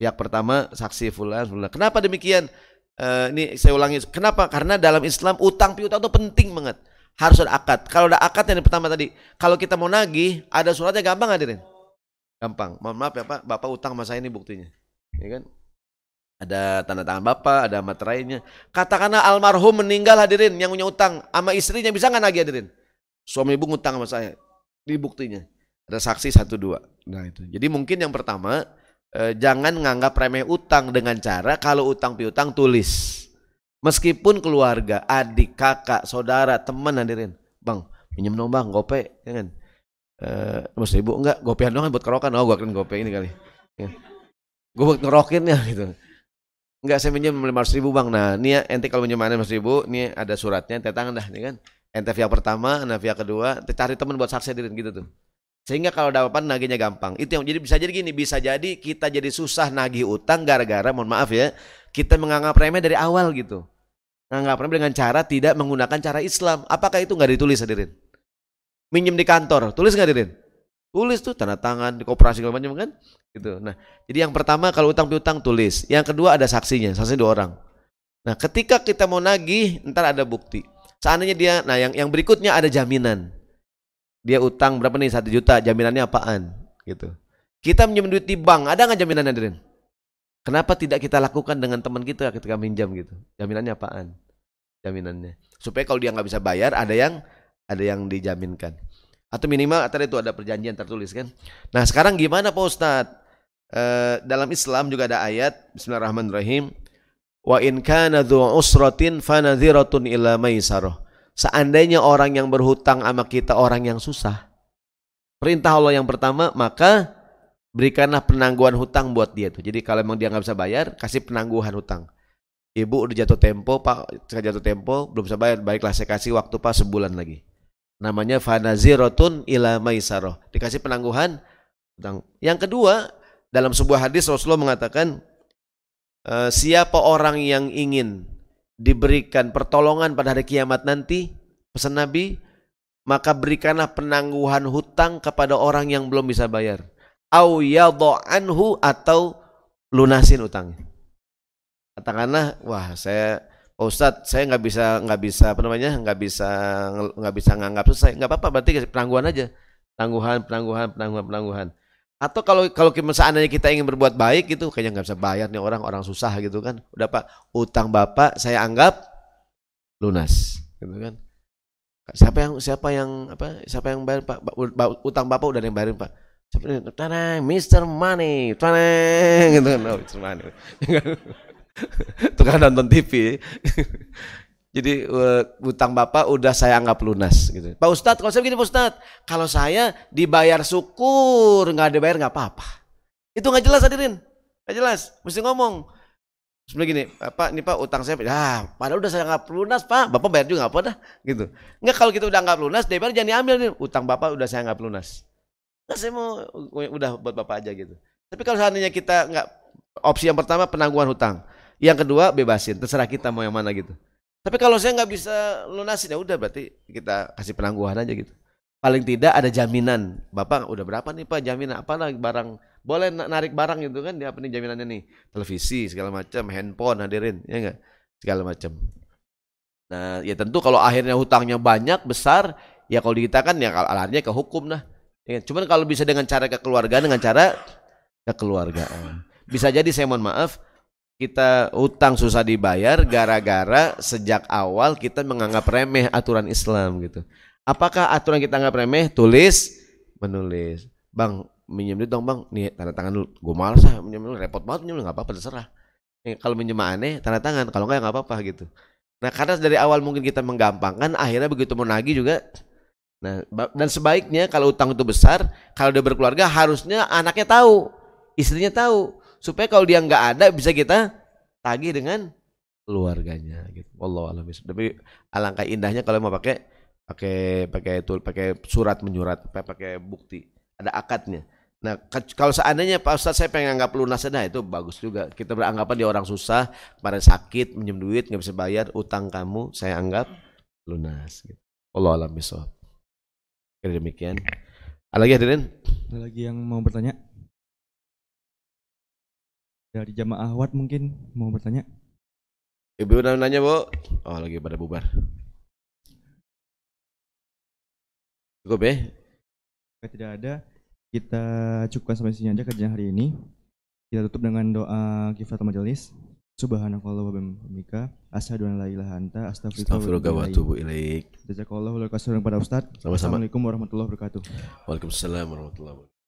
Pihak pertama saksi fulan fulan. Kenapa demikian? Uh, ini saya ulangi. Kenapa? Karena dalam Islam utang piutang itu penting banget. Harus ada akad. Kalau ada akad yang pertama tadi, kalau kita mau nagih, ada suratnya gampang hadirin. Gampang. Mohon maaf ya Pak, Bapak utang sama saya ini buktinya. Ya kan? Ada tanda tangan bapak, ada materainya. Katakanlah almarhum meninggal hadirin yang punya utang sama istrinya bisa nggak nagih hadirin? Suami ibu ngutang sama saya, di buktinya ada saksi satu dua. Nah itu. Jadi mungkin yang pertama eh, jangan nganggap remeh utang dengan cara kalau utang piutang tulis. Meskipun keluarga, adik, kakak, saudara, teman hadirin, bang pinjam dong bang, gope, ya kan? Eh, mas ibu enggak, gopean dong buat kerokan, oh gua kan gope ini kali. Ya. Gue buat ngerokin ya gitu. Enggak saya minjem lima ratus ribu bang. Nah ini ya ente kalau minjem lima ratus ribu, ini ada suratnya, ente tangan dah, nih kan. Ente via pertama, nah via kedua, cari teman buat saksi diri gitu tuh. Sehingga kalau dapat nagihnya gampang. Itu yang jadi bisa jadi gini, bisa jadi kita jadi susah nagih utang gara-gara, mohon maaf ya, kita menganggap remeh dari awal gitu. Menganggap remeh dengan cara tidak menggunakan cara Islam. Apakah itu nggak ditulis hadirin? Minjem di kantor, tulis nggak hadirin? Tulis tuh tanda tangan di koperasi segala macam kan? Gitu. Nah, jadi yang pertama kalau utang piutang tulis. Yang kedua ada saksinya, saksi dua orang. Nah, ketika kita mau nagih, ntar ada bukti. Seandainya dia, nah yang yang berikutnya ada jaminan. Dia utang berapa nih satu juta, jaminannya apaan? Gitu. Kita minjem duit di bank, ada nggak jaminannya, Dirin? Kenapa tidak kita lakukan dengan teman kita ketika minjam gitu? Jaminannya apaan? Jaminannya. Supaya kalau dia nggak bisa bayar, ada yang ada yang dijaminkan. Atau minimal tadi itu ada perjanjian tertulis kan. Nah sekarang gimana Pak Ustadz? E, dalam Islam juga ada ayat Bismillahirrahmanirrahim. Wa in kana dhu usratin fanadhiratun ila maisarah. Seandainya orang yang berhutang sama kita orang yang susah. Perintah Allah yang pertama, maka berikanlah penangguhan hutang buat dia tuh. Jadi kalau memang dia nggak bisa bayar, kasih penangguhan hutang. Ibu udah jatuh tempo, Pak, jatuh tempo, belum bisa bayar, baiklah saya kasih waktu Pak sebulan lagi namanya fanazirotun ila maisaroh dikasih penangguhan yang kedua dalam sebuah hadis Rasulullah mengatakan e, siapa orang yang ingin diberikan pertolongan pada hari kiamat nanti pesan Nabi maka berikanlah penangguhan hutang kepada orang yang belum bisa bayar. Au anhu atau lunasin utangnya. Katakanlah wah saya Pak Ustadz, saya nggak bisa nggak bisa apa namanya nggak bisa nggak bisa nganggap selesai. Nggak apa-apa berarti penangguhan aja. Penangguhan penangguhan penangguhan penangguhan. Atau kalau kalau seandainya kita ingin berbuat baik gitu kayaknya nggak bisa bayar nih orang orang susah gitu kan. Udah pak utang bapak saya anggap lunas gitu kan. Siapa yang siapa yang apa siapa yang bayar pak? Utang bapak udah yang bayarin pak. Siapa Mister Money tanah gitu kan. Oh, Mister Money tukang nonton TV. Jadi uh, utang bapak udah saya anggap lunas gitu. Pak Ustadz, kalau saya begini Pak Ustadz, kalau saya dibayar syukur, nggak dibayar nggak apa-apa. Itu nggak jelas hadirin, nggak jelas. Mesti ngomong. Sebenarnya gini, Pak, ini Pak utang saya, ya padahal udah saya anggap lunas Pak, Bapak bayar juga apa dah, gitu. Nggak kalau kita udah anggap lunas, DPR jangan diambil nih, utang Bapak udah saya anggap lunas. Nggak saya mau udah buat Bapak aja gitu. Tapi kalau seandainya kita nggak opsi yang pertama penangguhan hutang, yang kedua bebasin, terserah kita mau yang mana gitu. Tapi kalau saya nggak bisa lunasin ya udah berarti kita kasih penangguhan aja gitu. Paling tidak ada jaminan. Bapak udah berapa nih Pak jaminan? Apa barang? Boleh narik barang gitu kan? Dia apa nih jaminannya nih? Televisi segala macam handphone hadirin ya enggak segala macam. Nah ya tentu kalau akhirnya hutangnya banyak besar ya kalau kita kan ya alarnya ke hukum nah ya, cuman kalau bisa dengan cara kekeluargaan dengan cara kekeluargaan. Bisa jadi saya mohon maaf kita utang susah dibayar gara-gara sejak awal kita menganggap remeh aturan Islam gitu. Apakah aturan kita anggap remeh? Tulis, menulis. Bang, minjem duit dong bang. Nih tanda tangan dulu. Gue malas ah minjem dulu. Repot banget minjem nggak apa-apa terserah. Eh, kalau minjem aneh tanda tangan. Kalau enggak ya nggak apa-apa gitu. Nah karena dari awal mungkin kita menggampangkan, akhirnya begitu mau nagih juga Nah, dan sebaiknya kalau utang itu besar, kalau dia berkeluarga harusnya anaknya tahu, istrinya tahu, supaya kalau dia nggak ada bisa kita tagih dengan keluarganya gitu. Wallahu a'lam. Tapi alangkah indahnya kalau mau pakai pakai pakai itu pakai surat menyurat, pakai bukti, ada akadnya. Nah, kalau seandainya Pak Ustadz saya pengen anggap lunas nah itu bagus juga. Kita beranggapan dia orang susah, kemarin sakit, minjem duit nggak bisa bayar, utang kamu saya anggap lunas. Gitu. Allah alam. Kira demikian. Ada lagi hadirin? Ada lagi yang mau bertanya? Dari jamaah Wat mungkin mau bertanya? Ibu udah nanya bu? Oh lagi pada bubar. Cukup ya? Jika tidak ada, kita cukupkan sampai sini aja kajian hari ini. Kita tutup dengan doa kifat majelis. Subhanakallah wa bihamdika asyhadu an la ilaha anta astaghfiruka wa atubu ilaik. Jazakallahu khairan kepada Ustaz. Assalamualaikum warahmatullahi wabarakatuh. Waalaikumsalam warahmatullahi wabarakatuh.